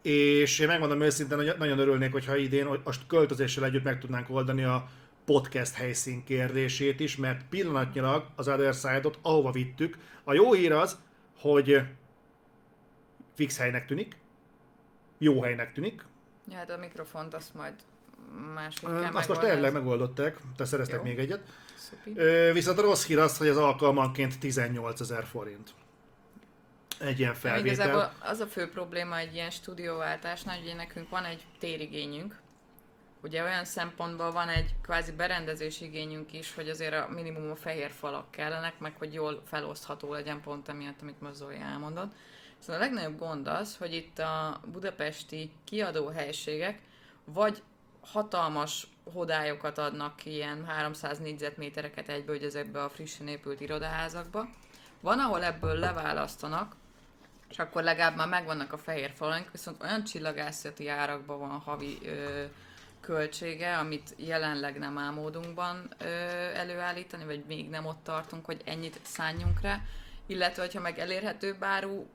És én megmondom őszintén, hogy nagyon örülnék, hogyha idén a költözéssel együtt meg tudnánk oldani a podcast helyszín kérdését is, mert pillanatnyilag az Other Side-ot ahova vittük. A jó hír az, hogy fix helynek tűnik, jó helynek tűnik. Ja, hát a mikrofont azt majd másik kell Azt most tényleg megoldották, te szereztek jó. még egyet. Ö, viszont a rossz hír az, hogy az alkalmanként 18 ezer forint. Egy ilyen felvétel. Igazából az a fő probléma egy ilyen stúdióváltásnál, hogy nekünk van egy térigényünk, Ugye olyan szempontból van egy kvázi berendezés igényünk is, hogy azért a minimum a fehér falak kellenek, meg hogy jól felosztható legyen pont emiatt, amit most Zoli elmondott. Szóval a legnagyobb gond az, hogy itt a budapesti kiadó helységek vagy hatalmas hodályokat adnak ilyen 300 négyzetmétereket egybe, hogy ezekbe a frissen épült irodaházakba. Van, ahol ebből leválasztanak, és akkor legalább már megvannak a fehér falunk, viszont olyan csillagászati árakban van havi ö, költsége, amit jelenleg nem álmodunkban ö, előállítani, vagy még nem ott tartunk, hogy ennyit szálljunk rá, illetve hogyha meg elérhető bárú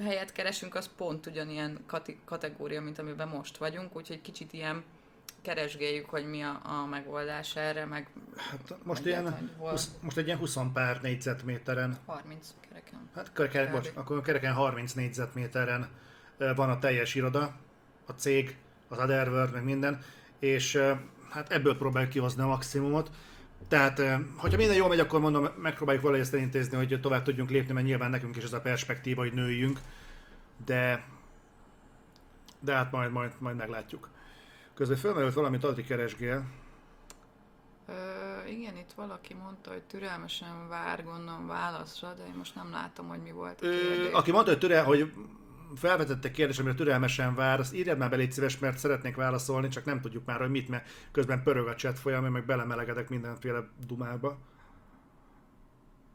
helyet keresünk, az pont ugyanilyen kati- kategória, mint amiben most vagyunk, úgyhogy kicsit ilyen keresgéljük, hogy mi a, a megoldás erre, meg... Hát most, ilyen, hol... 20, most egy ilyen 20 pár négyzetméteren. 30 kereken. Hát kereken, bocs, akkor kereken 30 négyzetméteren van a teljes iroda, a cég, az Otherworld, meg minden, és hát ebből próbáljuk kihozni a maximumot. Tehát, hogyha minden jól megy, akkor mondom, megpróbáljuk valahogy ezt elintézni, hogy tovább tudjunk lépni, mert nyilván nekünk is ez a perspektíva, hogy nőjünk, de, de hát majd, majd, majd meglátjuk. Közben fölmerült valamit, Adri keresgél. Ö, igen, itt valaki mondta, hogy türelmesen vár, gondolom válaszra, de én most nem látom, hogy mi volt a Ö, aki mondta, hogy, türel, hogy felvetette kérdés, amire türelmesen vár, azt írjad már belé szíves, mert szeretnék válaszolni, csak nem tudjuk már, hogy mit, mert közben pörög a chat folyam, meg belemelegedek mindenféle dumába.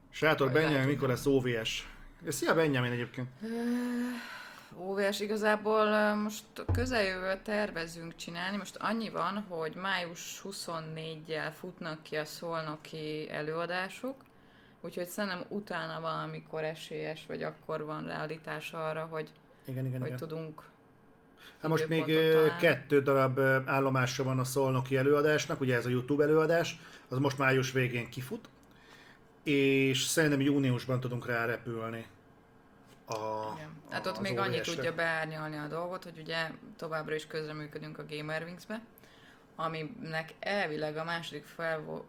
Sátor Benjamin, mikor lesz OVS? Szia Benjamin egyébként! OVS igazából most közeljövő tervezünk csinálni. Most annyi van, hogy május 24-jel futnak ki a szolnoki előadások, úgyhogy szerintem utána valamikor esélyes, vagy akkor van realitás arra, hogy igen, igen, hogy igen. tudunk Hát most még talán. kettő darab ö, állomása van a szolnoki előadásnak, ugye ez a YouTube előadás, az most május végén kifut, és szerintem júniusban tudunk rá repülni. A, Igen. Hát ott az még annyi OVS-re. tudja beárnyalni a dolgot, hogy ugye továbbra is közreműködünk a Gamerwings-be, aminek elvileg a második felvo-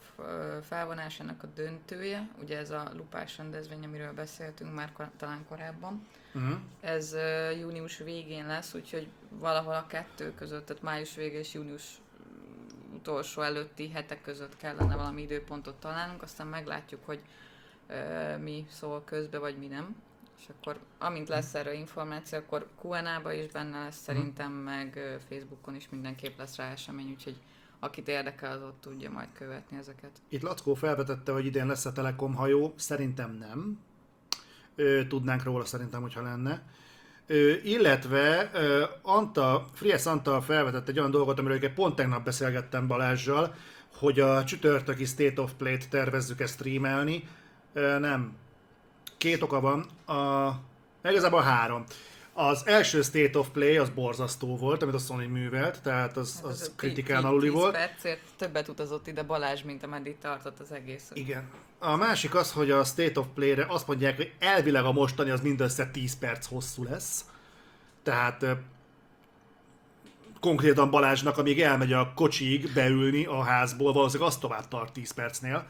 felvonásának a döntője, ugye ez a lupás rendezvény, amiről beszéltünk már kor- talán korábban, Uh-huh. ez ö, június végén lesz, úgyhogy valahol a kettő között, tehát május vége és június utolsó előtti hetek között kellene valami időpontot találnunk, aztán meglátjuk, hogy ö, mi szól közbe, vagy mi nem. És akkor, amint lesz erről információ, akkor Q&A-ba is benne lesz szerintem, meg Facebookon is mindenképp lesz rá esemény, úgyhogy akit érdekel, az ott tudja majd követni ezeket. Itt Lackó felvetette, hogy idén lesz a Telekom hajó, szerintem nem. Ö, tudnánk róla szerintem, hogyha lenne. Ö, illetve ö, Anta, Fries Anta felvetett egy olyan dolgot, amiről pont tegnap beszélgettem Balázsjal, hogy a csütörtöki State of Play-t tervezzük-e streamelni. Ö, nem. Két oka van. A, igazából három. Az első State of Play az borzasztó volt, amit a Sony művelt, tehát az, Hát az ez a kritikán aluli 10 volt. percért többet utazott ide Balázs, mint ameddig tartott az egész. Igen. A másik az, hogy a State of Play-re azt mondják, hogy elvileg a mostani az mindössze 10 perc hosszú lesz. Tehát konkrétan Balázsnak, amíg elmegy a kocsig beülni a házból, valószínűleg az tovább tart 10 percnél,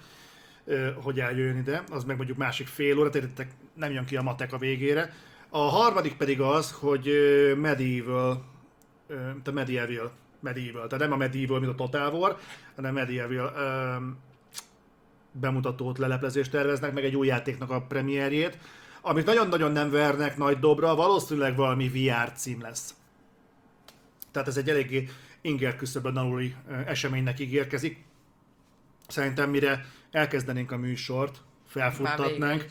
hogy eljöjjön ide, az meg mondjuk másik fél óra, tehát nem jön ki a matek a végére. A harmadik pedig az, hogy Medieval, te Medieval, Medieval, tehát nem a Medieval, mint a Total War, hanem Medieval bemutatót, leleplezést terveznek, meg egy új játéknak a premierjét, amit nagyon-nagyon nem vernek nagy dobra, valószínűleg valami VR cím lesz. Tehát ez egy eléggé inger küszöbön aluli eseménynek ígérkezik. Szerintem mire elkezdenénk a műsort, felfuttatnánk,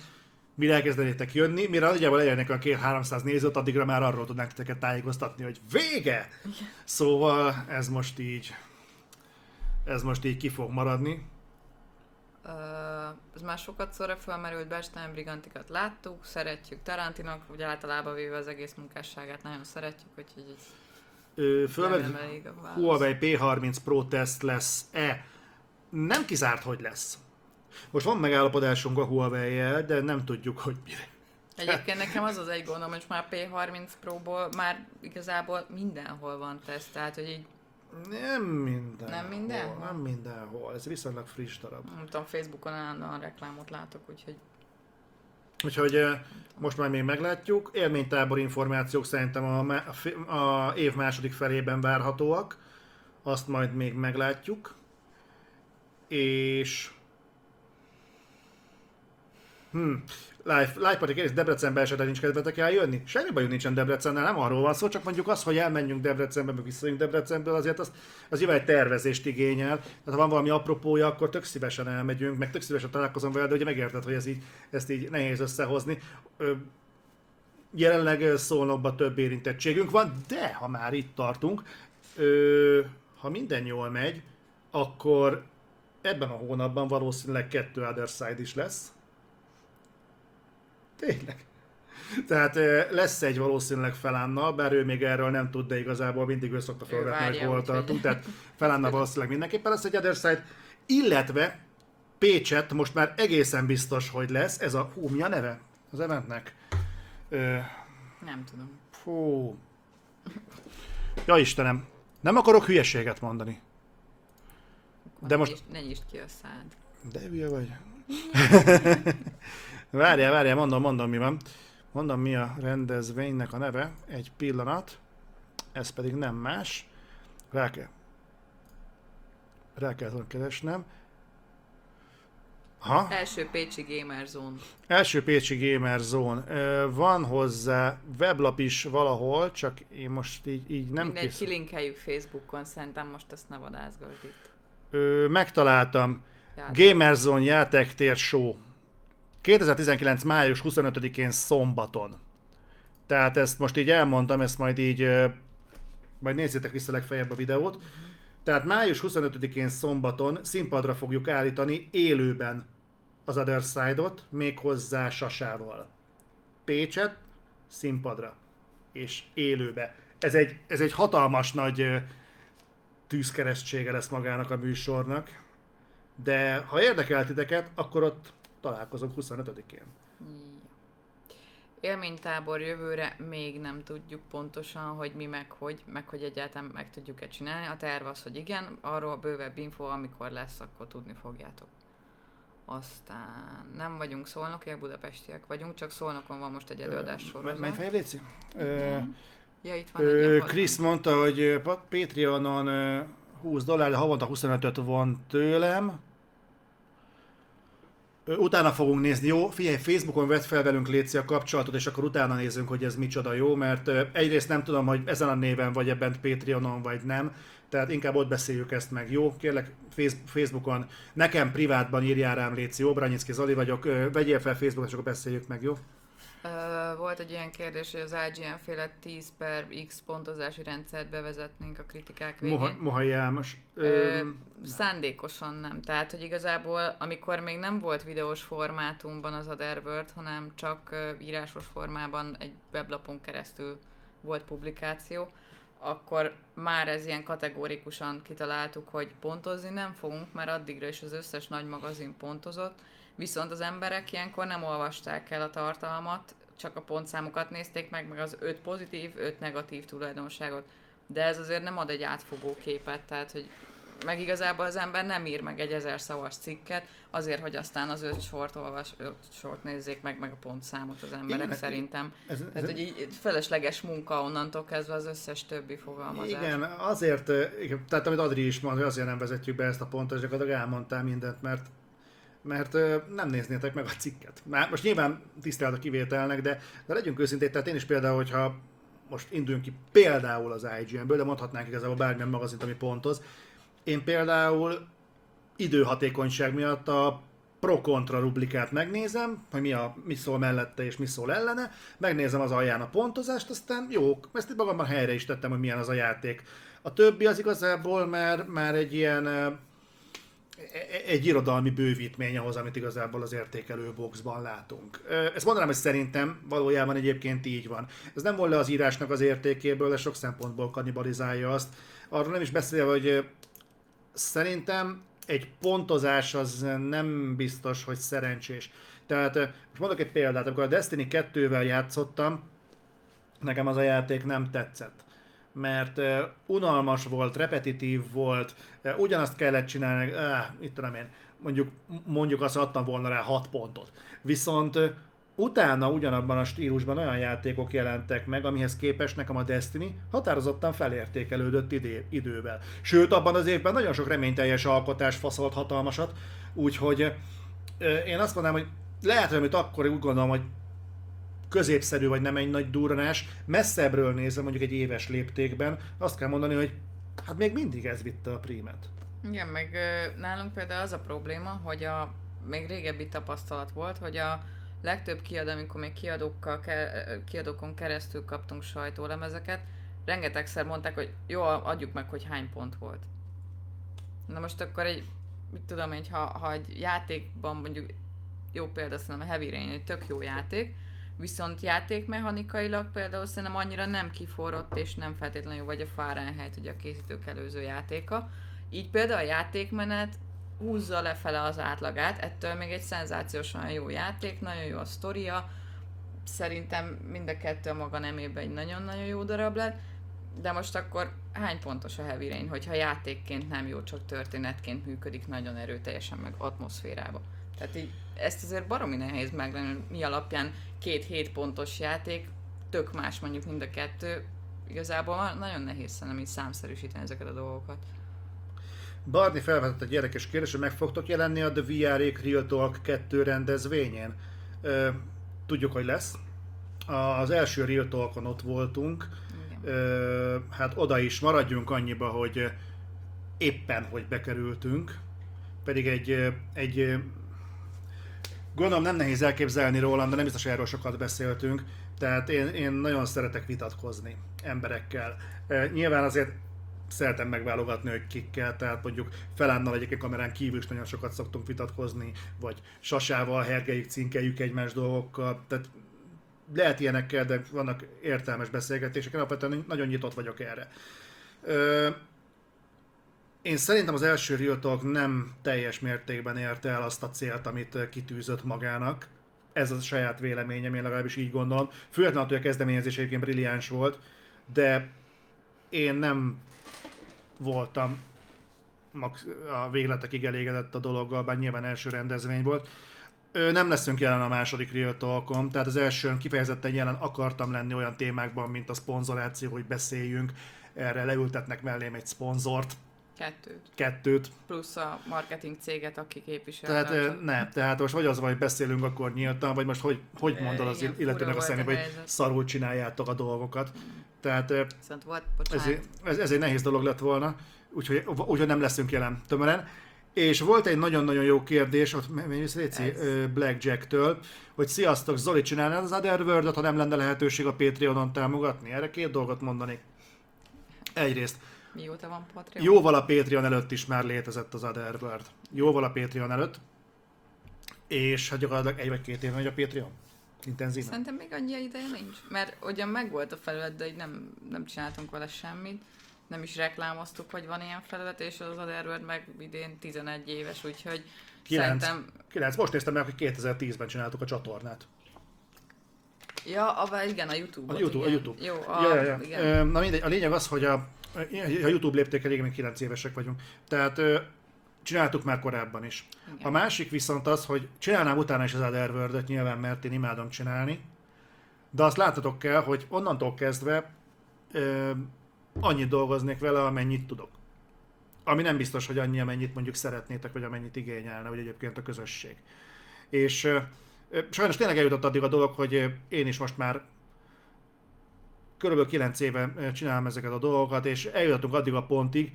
mire elkezdenétek jönni, mire nagyjából elérnek a két 300 nézőt, addigra már arról tudnánk titeket tájékoztatni, hogy vége! Szóval ez most így, ez most így ki fog maradni. Ö, ez már sokat szóra felmerült, Bernstein Brigantikat láttuk, szeretjük Tarantinak, ugye általában véve az egész munkásságát nagyon szeretjük, úgyhogy így Ö. Huawei P30 Pro teszt lesz-e? Nem kizárt, hogy lesz. Most van megállapodásunk a Huawei-jel, de nem tudjuk, hogy mire. Egyébként nekem az az egy gondom, hogy már P30 Pro-ból már igazából mindenhol van teszt, tehát hogy így, Nem mindenhol. Nem mindenhol? Nem mindenhol. Ez viszonylag friss darab. nem tudom, Facebookon állandóan reklámot látok, úgyhogy Úgyhogy eh, most már még meglátjuk. Élménytábor információk szerintem a, a, a év második felében várhatóak. Azt majd még meglátjuk. És... Hmm. Live, live pedig egész Debrecenbe esetleg nincs kedvetek eljönni? Semmi bajunk nincsen Debrecennel, nem arról van szó, csak mondjuk az, hogy elmenjünk Debrecenbe, meg visszajönk Debrecenből, azért az, az nyilván egy tervezést igényel. Tehát ha van valami apropója, akkor tök szívesen elmegyünk, meg tök szívesen találkozom vele, de ugye megérted, hogy ez így, ezt így nehéz összehozni. Ö, jelenleg ö, Szolnokban több érintettségünk van, de ha már itt tartunk, ö, ha minden jól megy, akkor ebben a hónapban valószínűleg kettő Other Side is lesz. Tényleg. Tehát lesz egy valószínűleg Felánnal, bár ő még erről nem tud, de igazából mindig ő szokta felvetni, hogy úgyhogy- tartunk. Tehát Felánnal valószínűleg mindenképpen lesz egy Other Side, illetve Pécset most már egészen biztos, hogy lesz. Ez a, hú, mi a neve az eventnek? Ö, nem tudom. Fú. Ja Istenem, nem akarok hülyeséget mondani. Akkor De most- Ne nyisd ki a szád. De hülye vagy. várjál, várjál, mondom, mondom mi van. Mondom mi a rendezvénynek a neve. Egy pillanat. Ez pedig nem más. Rá kell. Rá kell tudnom keresnem. Ha? Első Pécsi Gamer Zone. Első Pécsi Gamer Zone. Van hozzá weblap is valahol, csak én most így, így nem Mindegy, kész. kilinkeljük Facebookon, szerintem most ezt ne vadázgasd itt. Ö, megtaláltam. Gamerzone játéktér show. 2019. május 25-én szombaton. Tehát ezt most így elmondtam, ezt majd így, majd nézzétek vissza legfeljebb a videót. Tehát május 25-én szombaton színpadra fogjuk állítani élőben az Other Side-ot, méghozzá Sasával. Pécset színpadra. És élőbe. ez egy, ez egy hatalmas nagy tűzkeresztsége lesz magának a műsornak, de ha érdekel titeket, akkor ott találkozunk 25-én. Élménytábor jövőre még nem tudjuk pontosan, hogy mi meg hogy, meg hogy egyáltalán meg tudjuk-e csinálni. A terv az, hogy igen, arról bővebb info, amikor lesz, akkor tudni fogjátok. Aztán nem vagyunk szolnokiak, budapestiek vagyunk, csak szolnokon van most egy előadás sorozat. Menj fel, Léci? Ja, itt van ö, Krisz mondta, hogy Patreonon ö, 20 dollár, de havonta 25-öt von tőlem. Utána fogunk nézni, jó? Figyelj, Facebookon vett fel velünk Léci a kapcsolatot, és akkor utána nézzünk, hogy ez micsoda jó, mert egyrészt nem tudom, hogy ezen a néven vagy ebben Patreonon, vagy nem, tehát inkább ott beszéljük ezt meg, jó? Kérlek, Face- Facebookon, nekem privátban írjál rám Léci, Obranyicki Zoli vagyok, vegyél fel Facebookon, és akkor beszéljük meg, jó? Volt egy ilyen kérdés, hogy az IGN féle 10 per X pontozási rendszert bevezetnénk a kritikák végén. Moha, Mohai János. Ö, szándékosan nem. Tehát, hogy igazából, amikor még nem volt videós formátumban az Otherworld, hanem csak írásos formában egy weblapon keresztül volt publikáció, akkor már ez ilyen kategórikusan kitaláltuk, hogy pontozni nem fogunk, mert addigra is az összes nagy magazin pontozott, viszont az emberek ilyenkor nem olvasták el a tartalmat, csak a pontszámokat nézték meg, meg az öt pozitív, öt negatív tulajdonságot. De ez azért nem ad egy átfogó képet, tehát hogy meg igazából az ember nem ír meg egy ezer szavas cikket, azért, hogy aztán az öt sort olvas, öt sort nézzék meg, meg a pontszámot az emberek Igen, szerintem. ez, ez, Tehát, hogy így felesleges munka onnantól kezdve az összes többi fogalmazás. Igen, azért, tehát amit Adri is mond, hogy azért nem vezetjük be ezt a pontot, és gyakorlatilag elmondtál mindent, mert mert nem néznétek meg a cikket. Már most nyilván tisztelt a kivételnek, de, de legyünk őszinték, tehát én is például, hogyha most induljunk ki például az IGN-ből, de mondhatnánk igazából bármilyen magazint, ami pontoz. Én például időhatékonyság miatt a pro-kontra rublikát megnézem, hogy mi, a, mi szól mellette és mi szól ellene, megnézem az alján a pontozást, aztán jó, ezt itt magamban helyre is tettem, hogy milyen az a játék. A többi az igazából már, már egy ilyen egy irodalmi bővítmény ahhoz, amit igazából az értékelő boxban látunk. Ezt mondanám, hogy szerintem valójában egyébként így van. Ez nem vol le az írásnak az értékéből, de sok szempontból kannibalizálja azt. Arról nem is beszélve, hogy szerintem egy pontozás az nem biztos, hogy szerencsés. Tehát most mondok egy példát, amikor a Destiny 2-vel játszottam, nekem az a játék nem tetszett mert unalmas volt, repetitív volt, ugyanazt kellett csinálni, uh, itt tudom én, mondjuk, mondjuk azt adtam volna rá 6 pontot. Viszont utána ugyanabban a stílusban olyan játékok jelentek meg, amihez képest nekem a Destiny határozottan felértékelődött idő, idővel. Sőt, abban az évben nagyon sok reményteljes alkotás faszolt hatalmasat, úgyhogy én azt mondanám, hogy lehet, hogy akkor úgy gondolom, hogy középszerű, vagy nem egy nagy durranás, messzebbről nézve, mondjuk egy éves léptékben, azt kell mondani, hogy hát még mindig ez vitte a prímet. Igen, meg nálunk például az a probléma, hogy a még régebbi tapasztalat volt, hogy a legtöbb kiadó, amikor még kiadókkal, kiadókon keresztül kaptunk sajtólemezeket, rengetegszer mondták, hogy jó, adjuk meg, hogy hány pont volt. Na most akkor egy, mit tudom én, ha, ha egy játékban mondjuk, jó példa szerintem a Heavy Rain egy tök jó játék, viszont játékmechanikailag például szerintem annyira nem kiforrott és nem feltétlenül jó, vagy a Fahrenheit, ugye a készítők előző játéka. Így például a játékmenet húzza lefele az átlagát, ettől még egy szenzációsan jó játék, nagyon jó a sztoria, szerintem mind a kettő a maga nemében egy nagyon-nagyon jó darab lett, de most akkor hány pontos a Heavy Rain, hogyha játékként nem jó, csak történetként működik nagyon erőteljesen, meg atmoszférába. Tehát így ezt azért baromi nehéz meglenni, mi alapján két 7 pontos játék, tök más mondjuk mind a kettő, igazából nagyon nehéz szerintem így számszerűsíteni ezeket a dolgokat. Barni felvetett egy érdekes kérdés, hogy meg fogtok jelenni a The VR Real Talk 2 rendezvényén. Ö, tudjuk, hogy lesz. Az első Real Talkon ott voltunk. Igen. Ö, hát oda is maradjunk annyiba, hogy éppen, hogy bekerültünk. Pedig egy, egy gondolom nem nehéz elképzelni rólam, de nem biztos, hogy erről sokat beszéltünk. Tehát én, én nagyon szeretek vitatkozni emberekkel. Ö, Nyilván azért szeretem megválogatni, hogy kikkel, tehát mondjuk Felánnal egyébként kamerán kívül is nagyon sokat szoktunk vitatkozni, vagy Sasával hergeljük, cinkeljük egymás dolgokkal, tehát lehet ilyenekkel, de vannak értelmes beszélgetések, alapvetően nagyon nyitott vagyok erre. Én szerintem az első Real Talk nem teljes mértékben érte el azt a célt, amit kitűzött magának. Ez a saját véleményem, én legalábbis így gondolom. Függetlenül, hogy a kezdeményezés egyébként brilliáns volt, de én nem voltam a végletekig elégedett a dologgal, bár nyilván első rendezvény volt. Nem leszünk jelen a második Real Talkon, tehát az elsőn kifejezetten jelen akartam lenni olyan témákban, mint a szponzoráció, hogy beszéljünk, erre leültetnek mellém egy szponzort, Kettőt. Kettőt. Plusz a marketing céget, aki képvisel. Tehát ne, tehát most vagy az van, hogy beszélünk akkor nyíltan, vagy most hogy, hogy mondod az illetőnek a szemébe, hogy szarul csináljátok a dolgokat. Tehát Viszont volt, ez, ez, ez, egy nehéz dolog lett volna, úgyhogy, úgyhogy nem leszünk jelen tömören. És volt egy nagyon-nagyon jó kérdés, ott Réci Blackjack-től, hogy sziasztok, Zoli csinálnád az Otherworld-ot, ha nem lenne lehetőség a Patreonon támogatni? Erre két dolgot mondanék. Egyrészt, Mióta van Patreon? Jóval a Patreon előtt is már létezett az Otherworld. Jóval a Patreon előtt. És hát gyakorlatilag egy vagy két éve megy a Patreon. Intenzíven. Szerintem még annyi ideje nincs. Mert ugyan megvolt a felület, de nem, nem csináltunk vele semmit. Nem is reklámoztuk, hogy van ilyen felület, és az Otherworld meg idén 11 éves, úgyhogy 9. szerintem... 9. Most néztem meg, hogy 2010-ben csináltuk a csatornát. Ja, a, igen, a YouTube. A YouTube, igen. a YouTube. Jó, a, ja, ja, ja. Igen. Na mindegy, a lényeg az, hogy a a YouTube lépték elég, még 9 évesek vagyunk. Tehát csináltuk már korábban is. Igen. A másik viszont az, hogy csinálnám utána is az otherworld nyilván, mert én imádom csinálni, de azt látatok kell, hogy onnantól kezdve ö, annyit dolgoznék vele, amennyit tudok. Ami nem biztos, hogy annyi, amennyit mondjuk szeretnétek, vagy amennyit igényelne, vagy egyébként a közösség. És ö, sajnos tényleg eljutott addig a dolog, hogy én is most már körülbelül 9 éve csinálom ezeket a dolgokat, és eljutottunk addig a pontig,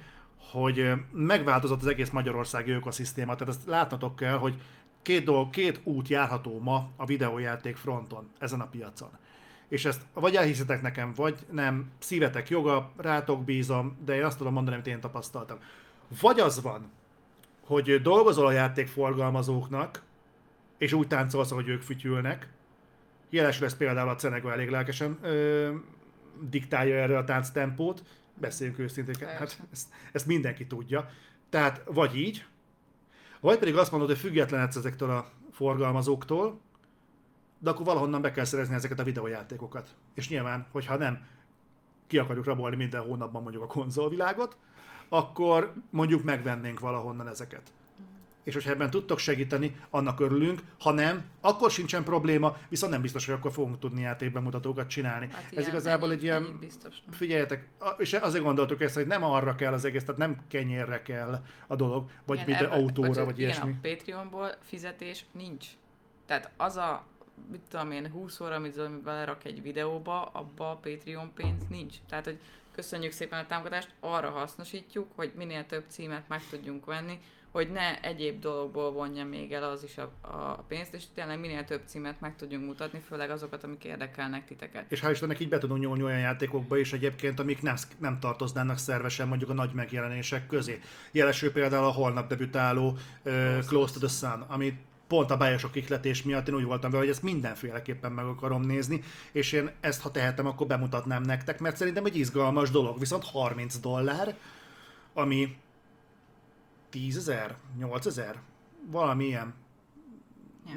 hogy megváltozott az egész magyarországi ökoszisztéma. Tehát ezt látnatok kell, hogy két, dolog, két út járható ma a videójáték fronton, ezen a piacon. És ezt vagy elhiszitek nekem, vagy nem, szívetek joga, rátok bízom, de én azt tudom mondani, amit én tapasztaltam. Vagy az van, hogy dolgozol a játékforgalmazóknak, és úgy táncolsz, hogy ők fütyülnek. Jelesül ez például a Cenega elég lelkesen diktálja erre a tánctempót, beszéljünk őszintén, hát ezt, ezt mindenki tudja. Tehát vagy így, vagy pedig azt mondod, hogy függetlenedsz ezektől a forgalmazóktól, de akkor valahonnan be kell szerezni ezeket a videójátékokat. És nyilván, hogyha nem ki akarjuk rabolni minden hónapban mondjuk a konzolvilágot, akkor mondjuk megvennénk valahonnan ezeket és hogyha ebben tudtok segíteni, annak örülünk. Ha nem, akkor sincsen probléma, viszont nem biztos, hogy akkor fogunk tudni játékbemutatókat csinálni. Hát Ez igazából egy ilyen... Biztos. Figyeljetek, és azért gondoltuk ezt, hogy nem arra kell az egész, tehát nem kenyérre kell a dolog, vagy igen, mint autóra, vagy, vagy ilyesmi. Igen, a Patreonból fizetés nincs. Tehát az a mit tudom én, 20 óra, amit Zoli belerak egy videóba, abba a Patreon pénz nincs. Tehát, hogy köszönjük szépen a támogatást, arra hasznosítjuk, hogy minél több címet meg tudjunk venni, hogy ne egyéb dologból vonja még el az is a, a pénzt, és tényleg minél több címet meg tudjunk mutatni, főleg azokat, amik érdekelnek titeket. És hál' Istennek így be tudunk nyúlni olyan játékokba is egyébként, amik nem, nem tartoznának szervesen mondjuk a nagy megjelenések közé. Jeleső például a holnap debütáló uh, Close to the Sun, ami pont a bájosok ikletés miatt én úgy voltam vele, hogy ezt mindenféleképpen meg akarom nézni, és én ezt, ha tehetem, akkor bemutatnám nektek, mert szerintem egy izgalmas dolog, viszont 30 dollár, ami 10 ezer, 8 ezer, valami ilyen,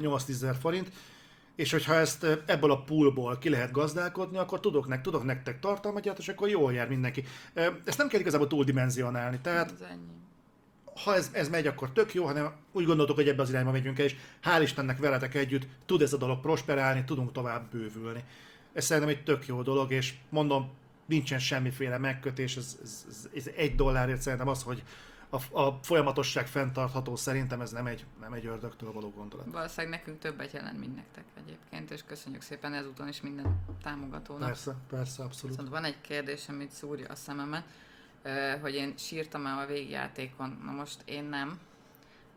ja. 8-10 ezer forint, és hogyha ezt ebből a poolból ki lehet gazdálkodni, akkor tudok, nek, tudok nektek tartalmat, és akkor jól jár mindenki. Ezt nem kell igazából túldimenzionálni, tehát ha ez, ez megy, akkor tök jó, hanem úgy gondoltuk, hogy ebbe az irányba megyünk el, és hál' Istennek veletek együtt tud ez a dolog prosperálni, tudunk tovább bővülni. Ez szerintem egy tök jó dolog, és mondom, nincsen semmiféle megkötés, ez, ez, ez, ez egy dollárért szerintem az, hogy a, a folyamatosság fenntartható, szerintem ez nem egy, nem egy ördögtől való gondolat. Valószínűleg nekünk többet jelent, mint nektek egyébként, és köszönjük szépen ezúton is minden támogatónak. Persze, persze, abszolút. Viszont van egy kérdés, amit szúrja a szememet, hogy én sírtam el a végjátékon. Na most én nem,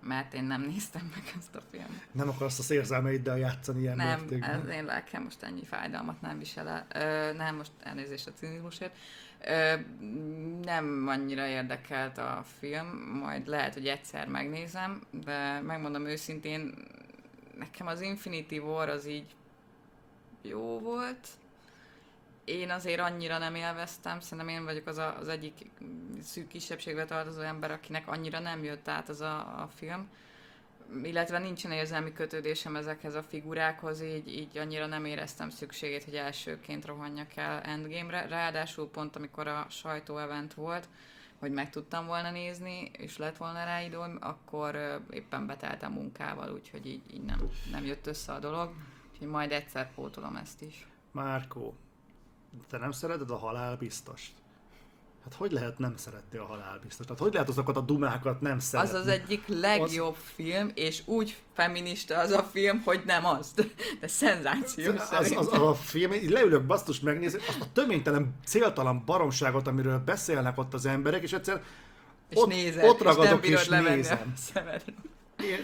mert én nem néztem meg ezt a filmet. Nem akarsz az érzelmeiddel játszani ilyen Nem, mértékben. ez én lelkem most ennyi fájdalmat nem visel el. Ö, nem, most elnézést a cinizmusért. Nem annyira érdekelt a film, majd lehet, hogy egyszer megnézem, de megmondom őszintén, nekem az Infinity War az így jó volt. Én azért annyira nem élveztem, szerintem én vagyok az a, az egyik szűk kisebbségbe tartozó ember, akinek annyira nem jött át az a, a film illetve nincsen érzelmi kötődésem ezekhez a figurákhoz, így, így annyira nem éreztem szükségét, hogy elsőként rohanjak el Endgame-re. Ráadásul pont amikor a sajtóevent volt, hogy meg tudtam volna nézni, és lett volna rá időm, akkor éppen beteltem munkával, úgyhogy így, így nem, nem jött össze a dolog. Úgyhogy majd egyszer pótolom ezt is. Márkó, te nem szereted a halál biztost? Hát hogy lehet nem szeretni a halál biztos? Tehát hogy lehet azokat a dumákat nem szeretni? Az az egyik legjobb az... film, és úgy feminista az a film, hogy nem az. De szenzációs az, az, az, a film, így leülök basztus megnézni, azt a töménytelen, céltalan baromságot, amiről beszélnek ott az emberek, és egyszer és ott, nézed, ott ragadok és, és nézem.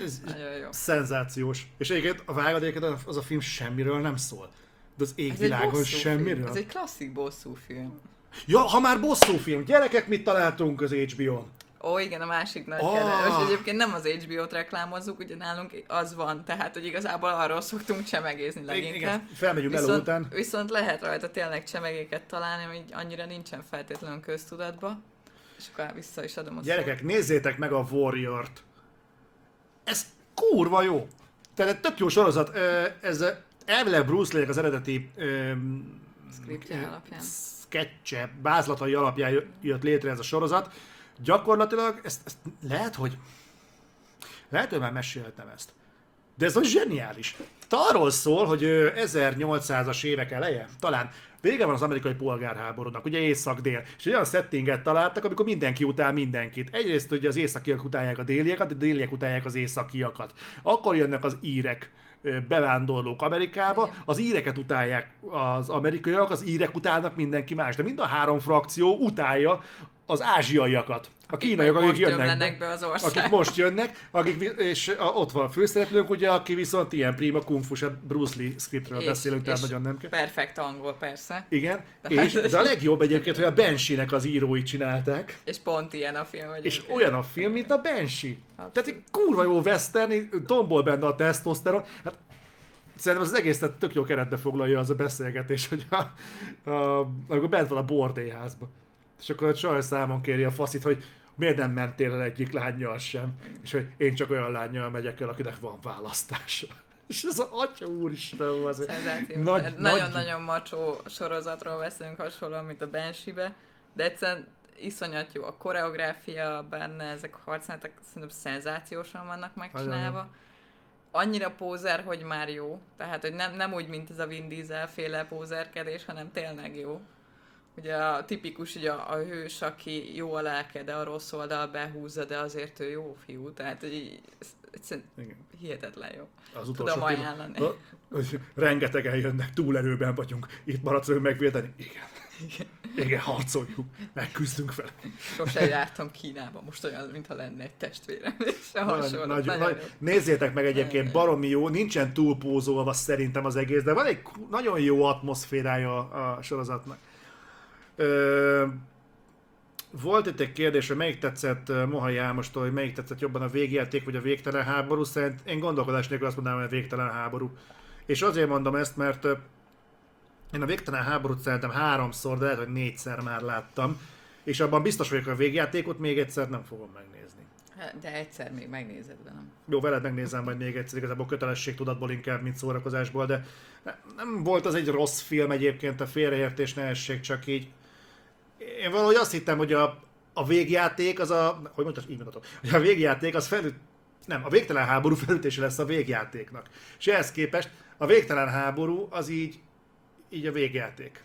Ez jó. szenzációs. És egyébként a vágad egyébként az a film semmiről nem szól. De az égvilágon semmiről. Film. Ez egy klasszik bosszú film. Ja, ha már bosszú film, gyerekek, mit találtunk az HBO-n? Ó, igen, a másik nagy oh. kedves. Egyébként nem az HBO-t reklámozzuk, ugye nálunk az van, tehát hogy igazából arról szoktunk csemegézni leginkább. Igen, felmegyünk viszont, után. Viszont lehet rajta tényleg csemegéket találni, ami annyira nincsen feltétlenül köztudatba. És akkor vissza is adom a Gyerekek, szót. nézzétek meg a Warrior-t. Ez kurva jó. Tehát tök jó sorozat. Ez elvileg Bruce Lee az eredeti Scriptje alapján sketche, bázlatai alapján jött létre ez a sorozat. Gyakorlatilag ezt, ezt lehet, hogy lehet, hogy már meséltem ezt. De ez az zseniális. Tehát arról szól, hogy 1800-as évek eleje, talán vége van az amerikai polgárháborúnak, ugye észak-dél, és olyan settinget találtak, amikor mindenki utál mindenkit. Egyrészt ugye az északiak utálják a délieket, a déliek utálják az északiakat. Akkor jönnek az írek, bevándorlók Amerikába, az íreket utálják az amerikaiak, az írek utálnak mindenki más, de mind a három frakció utálja az ázsiaiakat. A kínaiak, akik jönnek. Be az akik most jönnek, akik, és a, ott van a főszereplőnk, ugye, aki viszont ilyen prima kung fu Bruce Lee scriptről és, beszélünk, tehát nagyon nem kell. Perfekt angol, persze. Igen, de, és, de a legjobb egyébként, hogy a Banshee-nek az írói csinálták. És pont ilyen a film. Hogy és olyan a film, mint a Banshee. Abszolút. Tehát egy kurva jó western, tombol benne a tesztoszteron. Hát szerintem az egészet tök jó keretbe foglalja az a beszélgetés, hogy a, a, amikor bent van a bordélyházban. És akkor a csaj számon kéri a faszit, hogy miért nem mentél el egyik lányjal sem, és hogy én csak olyan lányjal megyek el, akinek van választása. És ez az atya úristen, az nagy, Nagyon-nagyon macsó sorozatról veszünk hasonlóan, mint a Banshee-be, de egyszerűen iszonyat jó a koreográfia benne, ezek a harcáletek szerintem szenzációsan vannak megcsinálva. Annyira pózer, hogy már jó. Tehát, hogy nem, nem úgy, mint ez a Vin Diesel féle pózerkedés, hanem tényleg jó. Ugye a tipikus ugye a, a hős, aki jó a lelke, de a rossz oldal behúzza, de azért ő jó fiú. Tehát, hogy egyszerűen hihetetlen jó. Az utolsó Tudom ajánlani. Rengetegen jönnek, túlerőben vagyunk, itt maradsz megvédeni. Igen. Igen. Igen, harcoljuk, megküzdünk fel. Sose jártam Kínába, most olyan, mintha lenne egy testvérem. Nagy, nagy, nagy, nézzétek meg egyébként, baromi jó, nincsen túlpózolva szerintem az egész, de van egy nagyon jó atmoszférája a sorozatnak. Volt itt egy kérdés, hogy melyik tetszett Mohai Ámostól, hogy melyik tetszett jobban a végjáték vagy a végtelen háború. Szerint én gondolkodás nélkül azt mondanám, hogy a végtelen háború. És azért mondom ezt, mert én a végtelen háborút szerintem háromszor, de lehet, hogy négyszer már láttam. És abban biztos vagyok, hogy a végjátékot még egyszer nem fogom megnézni. De egyszer még megnézed velem. Jó, veled megnézem majd még egyszer, igazából kötelességtudatból inkább, mint szórakozásból, de nem volt az egy rossz film egyébként, a félreértés ne essék, csak így én valahogy azt hittem, hogy a, a végjáték az a, hogy mondtad, így mondhatom, hogy a végjáték az felüt, nem, a végtelen háború felütése lesz a végjátéknak. És ehhez képest a végtelen háború az így, így a végjáték.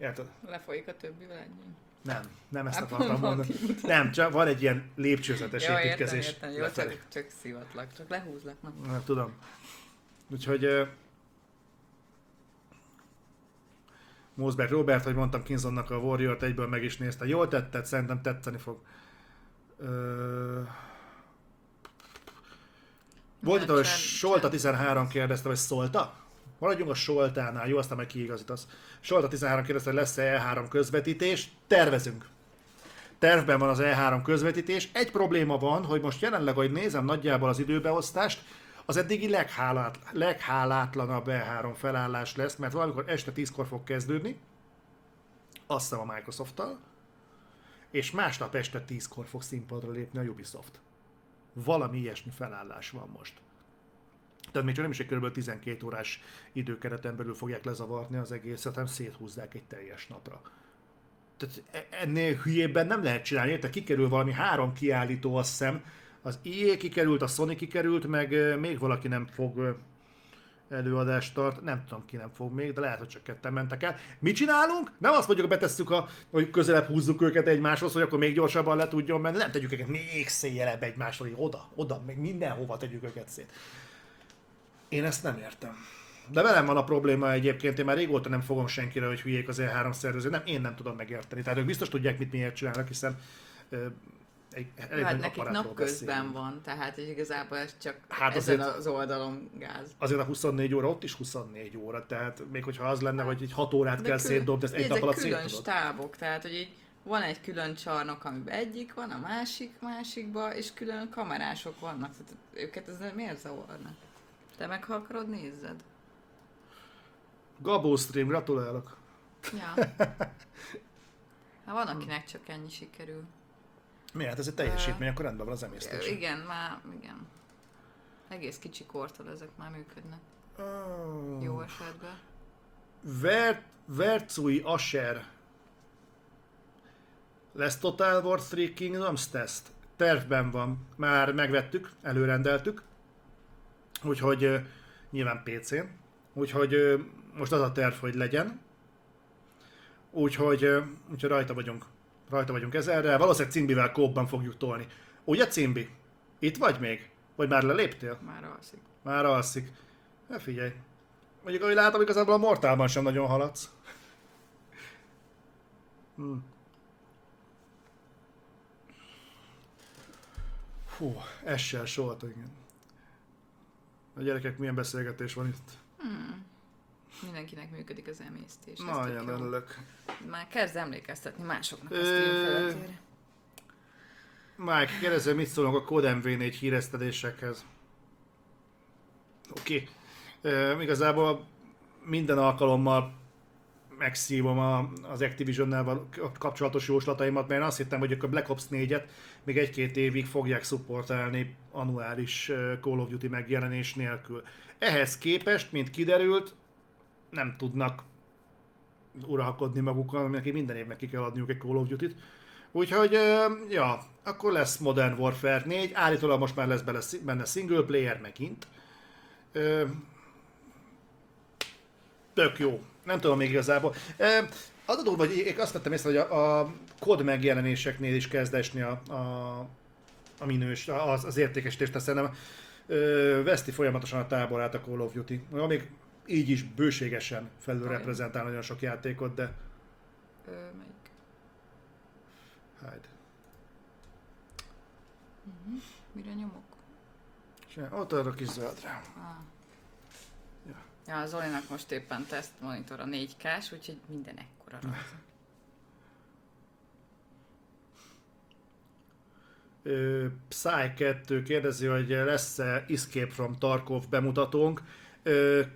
Érted? Lefolyik a többi ennyi. Nem, nem ezt hát akartam mondani. Nem, csak van egy ilyen lépcsőzetes ja, építkezés. Értem, értem. Jó, csak, csak szivatlak, csak lehúzlak. Nem, nem tudom. Úgyhogy Mosberg Robert, hogy mondtam Kinsonnak a Warrior-t, egyből meg is nézte. Jól tetted, szerintem tetszeni fog. Ö... Volt itt, hogy Solta 13 kérdezte, hogy szólta? Maradjunk a Soltánál, jó, aztán meg kiigazítasz. Solta 13 kérdezte, hogy lesz-e E3 közvetítés. Tervezünk. Tervben van az E3 közvetítés. Egy probléma van, hogy most jelenleg, hogy nézem nagyjából az időbeosztást, az eddigi leghálát, leghálátlanabb E3 felállás lesz, mert valamikor este 10-kor fog kezdődni, azt hiszem a Microsoft-tal, és másnap este 10-kor fog színpadra lépni a Ubisoft. Valami ilyesmi felállás van most. Tehát még csak nem is egy kb. 12 órás időkereten belül fogják lezavarni az egészet, hanem széthúzzák egy teljes napra. Tehát e- ennél hülyébben nem lehet csinálni, érte? Kikerül valami három kiállító, azt hiszem, az EA kikerült, a Sony kikerült, meg még valaki nem fog előadást tart, nem tudom ki nem fog még, de lehet, hogy csak ketten mentek el. Mit csinálunk? Nem azt mondjuk, hogy betesszük, a, hogy közelebb húzzuk őket egymáshoz, hogy akkor még gyorsabban le tudjon menni, nem tegyük őket még széjelebb egymásról, hogy oda, oda, meg mindenhova tegyük őket szét. Én ezt nem értem. De velem van a probléma egyébként, én már régóta nem fogom senkire, hogy hülyék az E3 szervező, nem, én nem tudom megérteni. Tehát ők biztos tudják, mit miért csinálnak, hiszen egy elég Hát nekik napközben van, tehát hogy igazából ez csak Hát hát ezen azért- az oldalon gáz. Azért a 24 óra ott is 24 óra, tehát még hogyha az lenne, hogy egy 6 órát kell külön- szétdobni, ezt egy nap alatt külön szétdobod. stábok, tehát hogy így van egy külön csarnok, amiben egyik van, a másik másikba, és külön kamerások vannak. Tehát őket ez miért zavarna? Te meg ha akarod, nézzed. Gabó stream, gratulálok. Ja. Hát van, akinek csak ennyi sikerül. Miért? Ez egy teljesítmény, akkor rendben van az emésztés. Igen, már, igen. Egész kicsi kortól ezek már működnek. Oh. Jó esetben. Ver, Vercui Asher. Lesz Total War 3 Kingdoms test? Tervben van. Már megvettük, előrendeltük. Úgyhogy nyilván PC-n. Úgyhogy most az a terv, hogy legyen. Úgyhogy, úgyhogy rajta vagyunk. Rajta vagyunk ezerre. Valószínűleg Cimbivel kópban fogjuk tolni. Ugye Cimbi? Itt vagy még? Vagy már leléptél? Már alszik. Már alszik. Ne figyelj. Mondjuk, ahogy látom, igazából a Mortálban sem nagyon haladsz. Hm. Fú, essel soha, igen. A gyerekek, milyen beszélgetés van itt. Mindenkinek működik az emésztés. Nagyon örülök. Már kezd emlékeztetni másoknak a stream felületére. Mike, kérdező, mit szólunk a Code MV4 híresztelésekhez? Oké. Okay. Igazából minden alkalommal megszívom a, az Activision-nel kapcsolatos jóslataimat, mert én azt hittem, hogy a Black Ops 4-et még egy-két évig fogják szupportálni annuális Call of Duty megjelenés nélkül. Ehhez képest, mint kiderült, nem tudnak uralkodni magukon, neki minden évnek ki kell adniuk egy Call of Duty-t. Úgyhogy, ja, akkor lesz Modern Warfare 4, állítólag most már lesz benne single player megint. Tök jó. Nem tudom még igazából. Az a durva, hogy én azt vettem észre, hogy a, a kod megjelenéseknél is kezd esni a, a, a minős, az, az értékesítés, tehát szerintem veszti folyamatosan a táborát a Call of Duty. Még így is bőségesen felül reprezentál nagyon sok játékot, de Ö, melyik? hát. Mire nyomok? Se, Ott arra kis zöldre. Ah. Ja. Ja, az Zolinak most éppen teszt monitor a 4K-s, úgyhogy minden ekkora rajta. Ö, Psy 2 kérdezi, hogy lesz-e Escape from Tarkov bemutatónk.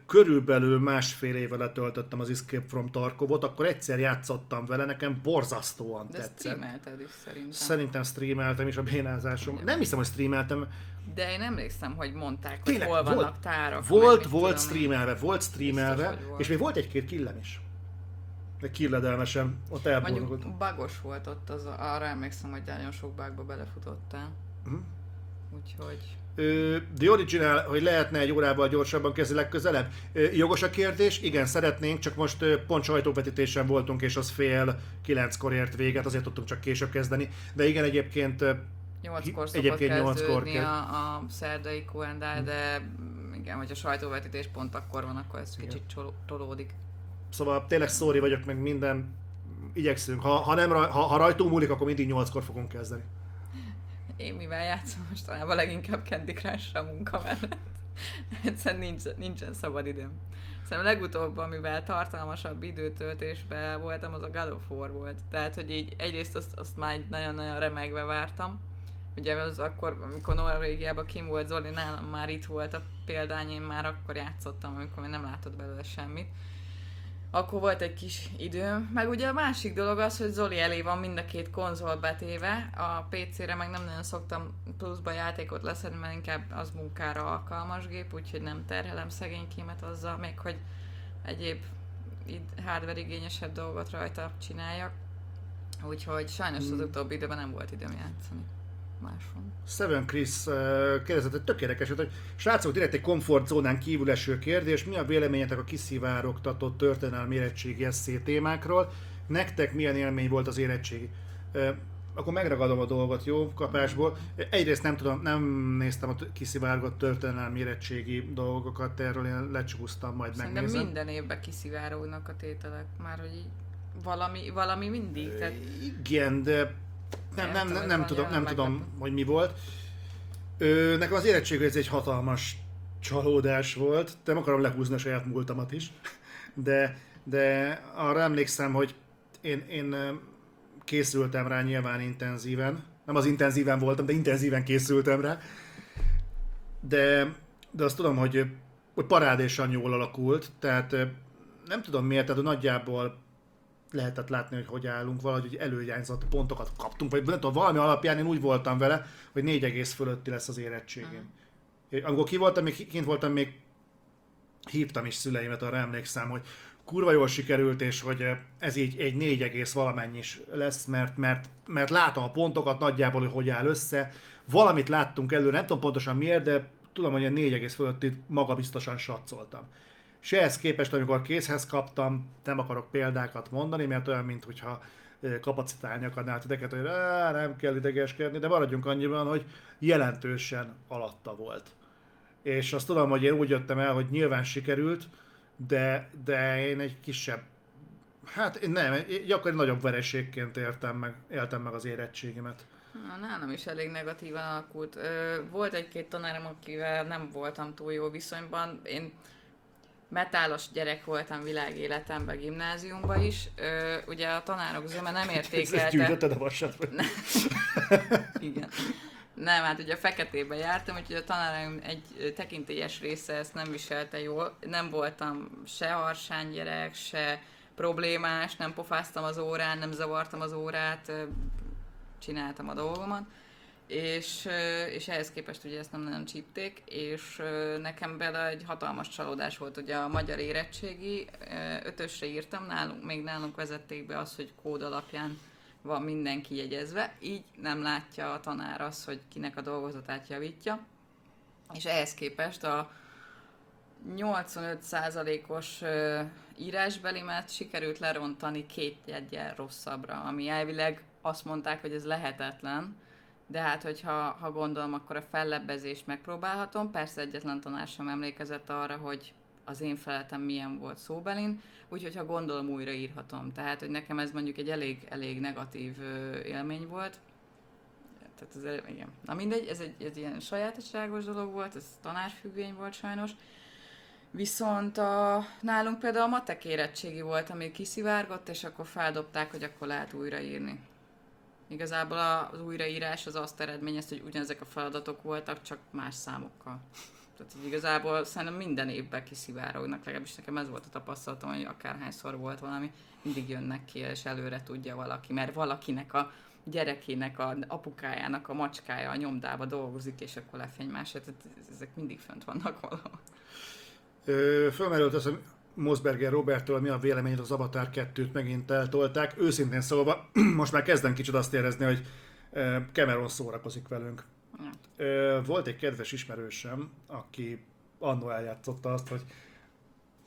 Körülbelül másfél éve letöltöttem az Escape from Tarkovot, akkor egyszer játszottam vele, nekem borzasztóan De tetszett. streamelted is szerintem. Szerintem streameltem is a bénázásom. Nem hiszem, hogy streameltem. De én emlékszem, hogy mondták, hogy Tényleg, hol vannak volt- tárak. Volt, volt tudom streamelve, volt streamelve, Biztos, hogy volt. és még volt egy-két killem is. De killedelmesen, ott elborult. Mondjuk bagos volt ott, az, arra emlékszem, hogy nagyon sok bugba belefutottál. Mhm. Úgyhogy... The Original, hogy lehetne egy órával gyorsabban kezdeni legközelebb? Jogos a kérdés? Igen, szeretnénk, csak most pont sajtóvetítésen voltunk, és az fél kilenckor ért véget, azért tudtunk csak később kezdeni. De igen, egyébként ö, Nyolckor szokott Egyébként nyolckor kezdődni kell. a, a szerdai Q&A, de mm, igen, hogy a sajtóvetítés pont akkor van, akkor ez kicsit csol- tolódik. szóval tényleg sorry vagyok, meg minden, igyekszünk. Ha, ha, nem, ha, ha rajtunk múlik, akkor mindig nyolckor fogunk kezdeni. Én mivel játszom mostanában leginkább Candy crush a munka mellett. Egyszerűen nincs, nincsen szabad időm. Szerintem legutóbb, amivel tartalmasabb időtöltésben voltam, az a God of War volt. Tehát, hogy így egyrészt azt, azt már nagyon-nagyon remegve vártam, Ugye az akkor, amikor Norvégiában kim volt Zoli, nálam már itt volt a példány, én már akkor játszottam, amikor még nem látott belőle semmit. Akkor volt egy kis időm. Meg ugye a másik dolog az, hogy Zoli elé van mind a két konzol betéve. A PC-re meg nem nagyon szoktam pluszba játékot leszedni, mert inkább az munkára alkalmas gép, úgyhogy nem terhelem szegénykémet azzal, még hogy egyéb hardware igényesebb dolgot rajta csináljak. Úgyhogy sajnos az Hmm. utóbbi időben nem volt időm játszani máson. Seven Chris uh, kérdezett egy tökéletes, hogy srácok, direkt egy komfortzónán kívül eső kérdés, mi a véleményetek a kiszivárogtatott történelmi érettségi eszé témákról? Nektek milyen élmény volt az érettségi? Uh, akkor megragadom a dolgot, jó, kapásból. Egyrészt nem tudom, nem néztem a kiszivárgott történelmi érettségi dolgokat, erről én lecsúsztam, majd Szerintem megnézem. minden évben kiszivárognak a tételek, már hogy így valami, valami mindig, tehát Igen, de nem, Nem nem, tudom, nem, tudom, nem tudom, hogy mi volt. Ö, nekem az érettség ez egy hatalmas csalódás volt. Nem akarom lehúzni a saját múltamat is, de, de arra emlékszem, hogy én, én készültem rá nyilván intenzíven. Nem az intenzíven voltam, de intenzíven készültem rá. De, de azt tudom, hogy, hogy parádésan jól alakult, tehát nem tudom miért, tehát nagyjából lehetett látni, hogy hogy állunk, valahogy hogy előirányzott pontokat kaptunk, vagy nem tudom, valami alapján én úgy voltam vele, hogy 4 egész fölötti lesz az érettségém. Uh-huh. Amikor ki voltam, még kint voltam, még hívtam is szüleimet, arra emlékszem, hogy kurva jól sikerült, és hogy eh, ez így egy 4 egész valamennyi is lesz, mert, mert, mert látom a pontokat nagyjából, hogy hogy áll össze. Valamit láttunk előre, nem tudom pontosan miért, de tudom, hogy a 4 egész fölötti magabiztosan satszoltam. És ehhez képest, amikor készhez kaptam, nem akarok példákat mondani, mert olyan, mintha kapacitálni akarnál titeket, hogy "Á, nem kell idegeskedni, de maradjunk annyiban, hogy jelentősen alatta volt. És azt tudom, hogy én úgy jöttem el, hogy nyilván sikerült, de, de én egy kisebb, hát nem, egy nagyobb vereségként éltem meg, éltem meg az érettségimet. Na, nálam is elég negatívan alakult. Volt egy-két tanárom, akivel nem voltam túl jó viszonyban. Én metálos gyerek voltam világéletemben, gimnáziumban is. Ö, ugye a tanárok zöme nem Ezt értékelte... gyűjtötted a vasat? Igen. Nem, hát ugye feketében jártam, úgyhogy a tanáraim egy tekintélyes része ezt nem viselte jól. Nem voltam se harsány gyerek, se problémás, nem pofáztam az órán, nem zavartam az órát, csináltam a dolgomat. És, és ehhez képest ugye ezt nem nagyon csípték, és nekem bele egy hatalmas csalódás volt, ugye a magyar érettségi, ötösre írtam, nálunk, még nálunk vezették be az, hogy kód alapján van mindenki jegyezve, így nem látja a tanár az, hogy kinek a dolgozatát javítja, és ehhez képest a 85%-os ö, írásbelimet sikerült lerontani két jegyen rosszabbra, ami elvileg azt mondták, hogy ez lehetetlen, de hát, hogyha ha gondolom, akkor a fellebbezést megpróbálhatom. Persze egyetlen tanár sem emlékezett arra, hogy az én feletem milyen volt szóbelin, úgyhogy ha gondolom, újra írhatom. Tehát, hogy nekem ez mondjuk egy elég, elég negatív élmény volt. Tehát ez, igen. Na mindegy, ez egy, ez ilyen sajátosságos dolog volt, ez tanárfüggvény volt sajnos. Viszont a, nálunk például a matek érettségi volt, ami kiszivárgott, és akkor feldobták, hogy akkor lehet újraírni. Igazából az újraírás az azt eredményezte, hogy ugyanezek a feladatok voltak, csak más számokkal. Tehát hogy igazából szerintem minden évben kiszivárognak, legalábbis nekem ez volt a tapasztalatom, hogy akárhányszor volt valami, mindig jönnek ki, és előre tudja valaki, mert valakinek a gyerekének, a apukájának a macskája a nyomdába dolgozik, és akkor lefény más. Tehát ezek mindig fönt vannak valahol. Fölmerült az, Mosberger Robertől mi a véleményed az Avatar 2-t megint eltolták. Őszintén szólva, most már kezdem kicsit azt érezni, hogy Cameron szórakozik velünk. Volt egy kedves ismerősöm, aki annól eljátszotta azt, hogy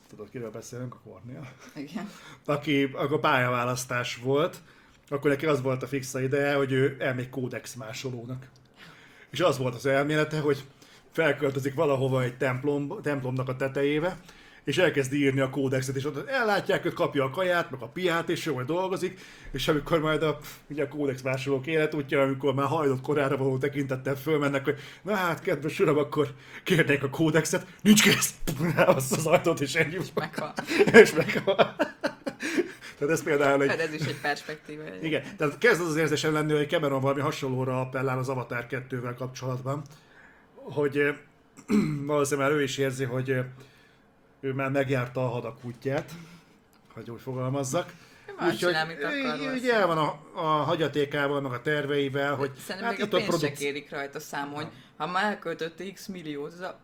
tudod, kiről beszélünk, a Kornél, Igen. aki akkor pályaválasztás volt, akkor neki az volt a fixa ideje, hogy ő elmegy kódex másolónak. És az volt az elmélete, hogy felköltözik valahova egy templom, templomnak a tetejébe, és elkezd írni a kódexet, és ott ellátják, hogy kapja a kaját, meg a piát, és jól dolgozik, és amikor majd a, ugye a kódex másolók életútja, amikor már hajlott korára való tekintettel fölmennek, hogy na hát, kedves uram, akkor kérnék a kódexet, nincs kész, elhozza az ajtót, és ennyi. Meghal. és meghal. Tehát ez például egy... Hát ez is egy perspektíva. Igen, tehát kezd az az érzésem lenni, hogy Cameron valami hasonlóra appellál az Avatar 2-vel kapcsolatban, hogy valószínűleg ő is érzi, hogy ő már megjárta a hadak útját, hogy úgy fogalmazzak. Akar, így- el van a, a hagyatékával, meg a terveivel, hogy Szerintem hát még itt a pénzt se produkt... kérik rajta számon, hogy ha már elköltötte x milliót, az a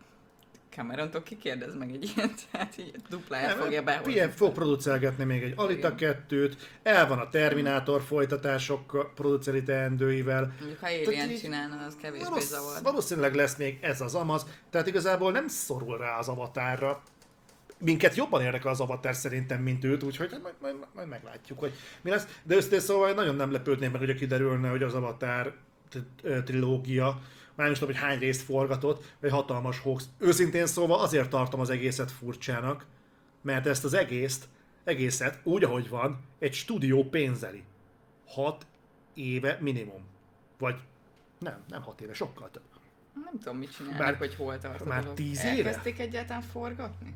Cameron-tól ki kérdez meg egy ilyet, tehát így dupláját fogja behozni. Ilyen fog producergetni még egy Alita 2-t, el van a Terminátor folytatások produceri teendőivel. Mondjuk ha Alien csinálna, az kevésbé Valósz, zavar. valószínűleg lesz még ez az amaz, tehát igazából nem szorul rá az avatárra. Minket jobban érdekel az avatár szerintem, mint őt, úgyhogy majd, majd, majd meglátjuk, hogy mi lesz. De őszintén szóval nagyon nem lepődnék meg, hogy kiderülne, hogy az ö, trilógia, már nem is tudom, hogy hány részt forgatott, vagy hatalmas hoax. Őszintén szóval azért tartom az egészet furcsának, mert ezt az egészt, egészet úgy, ahogy van, egy stúdió pénzeli. Hat éve minimum. Vagy nem, nem hat éve, sokkal több. Nem tudom, mit csinálnak, Már- hogy hol tart már tíz éve? Elkezdték egyáltalán forgatni?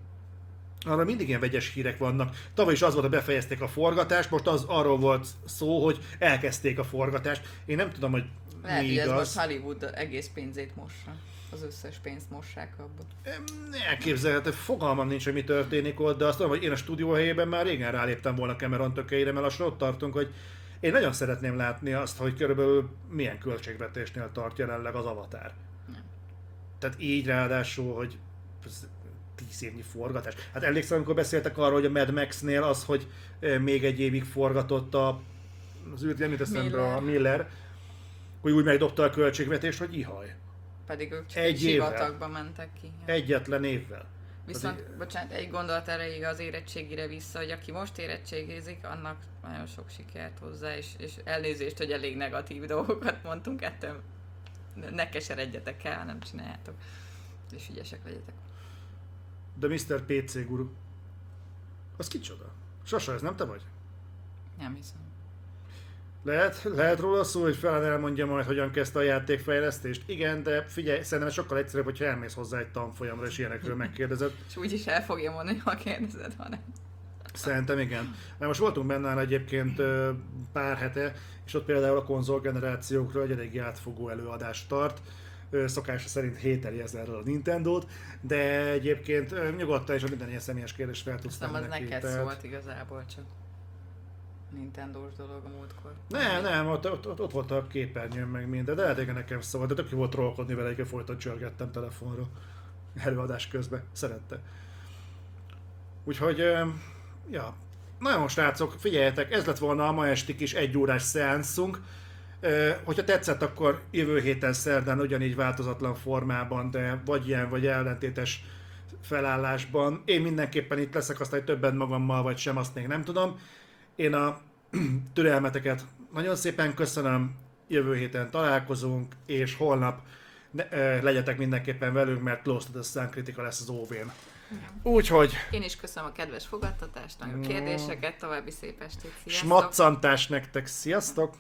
Arra mindig ilyen vegyes hírek vannak. Tavaly is az volt, hogy befejezték a forgatást, most az arról volt szó, hogy elkezdték a forgatást. Én nem tudom, hogy Lehet, mi hogy ez most igaz. Hollywood egész pénzét mossa. Az összes pénzt mossák abba. Elképzelhető, fogalmam nincs, hogy mi történik ott, de azt tudom, hogy én a stúdió helyében már régen ráléptem volna Cameron tökeire, mert lassan ott tartunk, hogy én nagyon szeretném látni azt, hogy körülbelül milyen költségvetésnél tart jelenleg az avatár. Nem. Tehát így ráadásul, hogy tíz évnyi forgatás. Hát emlékszem, amikor beszéltek arról, hogy a Mad Max-nél az, hogy még egy évig forgatott a, az űrt, nem eszembe a Miller. Hogy úgy megdobta a költségvetést, hogy ihaj. Pedig ők csak Egy sivatagba mentek ki. Egyetlen évvel. Viszont, Azért- bocsánat, egy gondolat erejéig az érettségire vissza, hogy aki most érettségizik, annak nagyon sok sikert hozzá, és, és elnézést, hogy elég negatív dolgokat mondtunk, ettől ne keseredjetek el, nem csináljátok. És ügyesek legyetek. De Mr. PC guru. Az kicsoda? Sasa, ez nem te vagy? Nem hiszem. Lehet, lehet róla szó, hogy fel elmondja majd, hogyan kezdte a játékfejlesztést? Igen, de figyelj, szerintem sokkal egyszerűbb, hogyha elmész hozzá egy tanfolyamra, és ilyenekről megkérdezed. És úgyis el fogja mondani, ha kérdezed, ha nem. Szerintem igen. Mert most voltunk benne egyébként pár hete, és ott például a konzolgenerációkról egy elég átfogó előadást tart. Szokása szerint hételi ezerrel a Nintendo-t, de egyébként nyugodtan és a minden ilyen személyes kérdést fel tudsz tenni az neki, neked tehát- szólt igazából csak. Nintendo-s dolog a múltkor. Nem, nem, ott, ott, ott, ott volt a képernyőn meg minden, de hogy nekem szóval, de tök jó volt trollkodni vele, hogy folyton csörgettem telefonra előadás közben, szerette. Úgyhogy, ja, na jó srácok, figyeljetek, ez lett volna a ma esti kis egyórás szeánszunk. Hogyha tetszett, akkor jövő héten szerdán ugyanígy változatlan formában, de vagy ilyen, vagy ellentétes felállásban. Én mindenképpen itt leszek, aztán hogy többen magammal, vagy sem, azt még nem tudom. Én a türelmeteket nagyon szépen köszönöm, jövő héten találkozunk, és holnap ne, legyetek mindenképpen velünk, mert Close to the Sun kritika lesz az óvén. Úgyhogy Én is köszönöm a kedves fogadtatást, meg a kérdéseket, további szép estét, sziasztok! smaccantás nektek, sziasztok!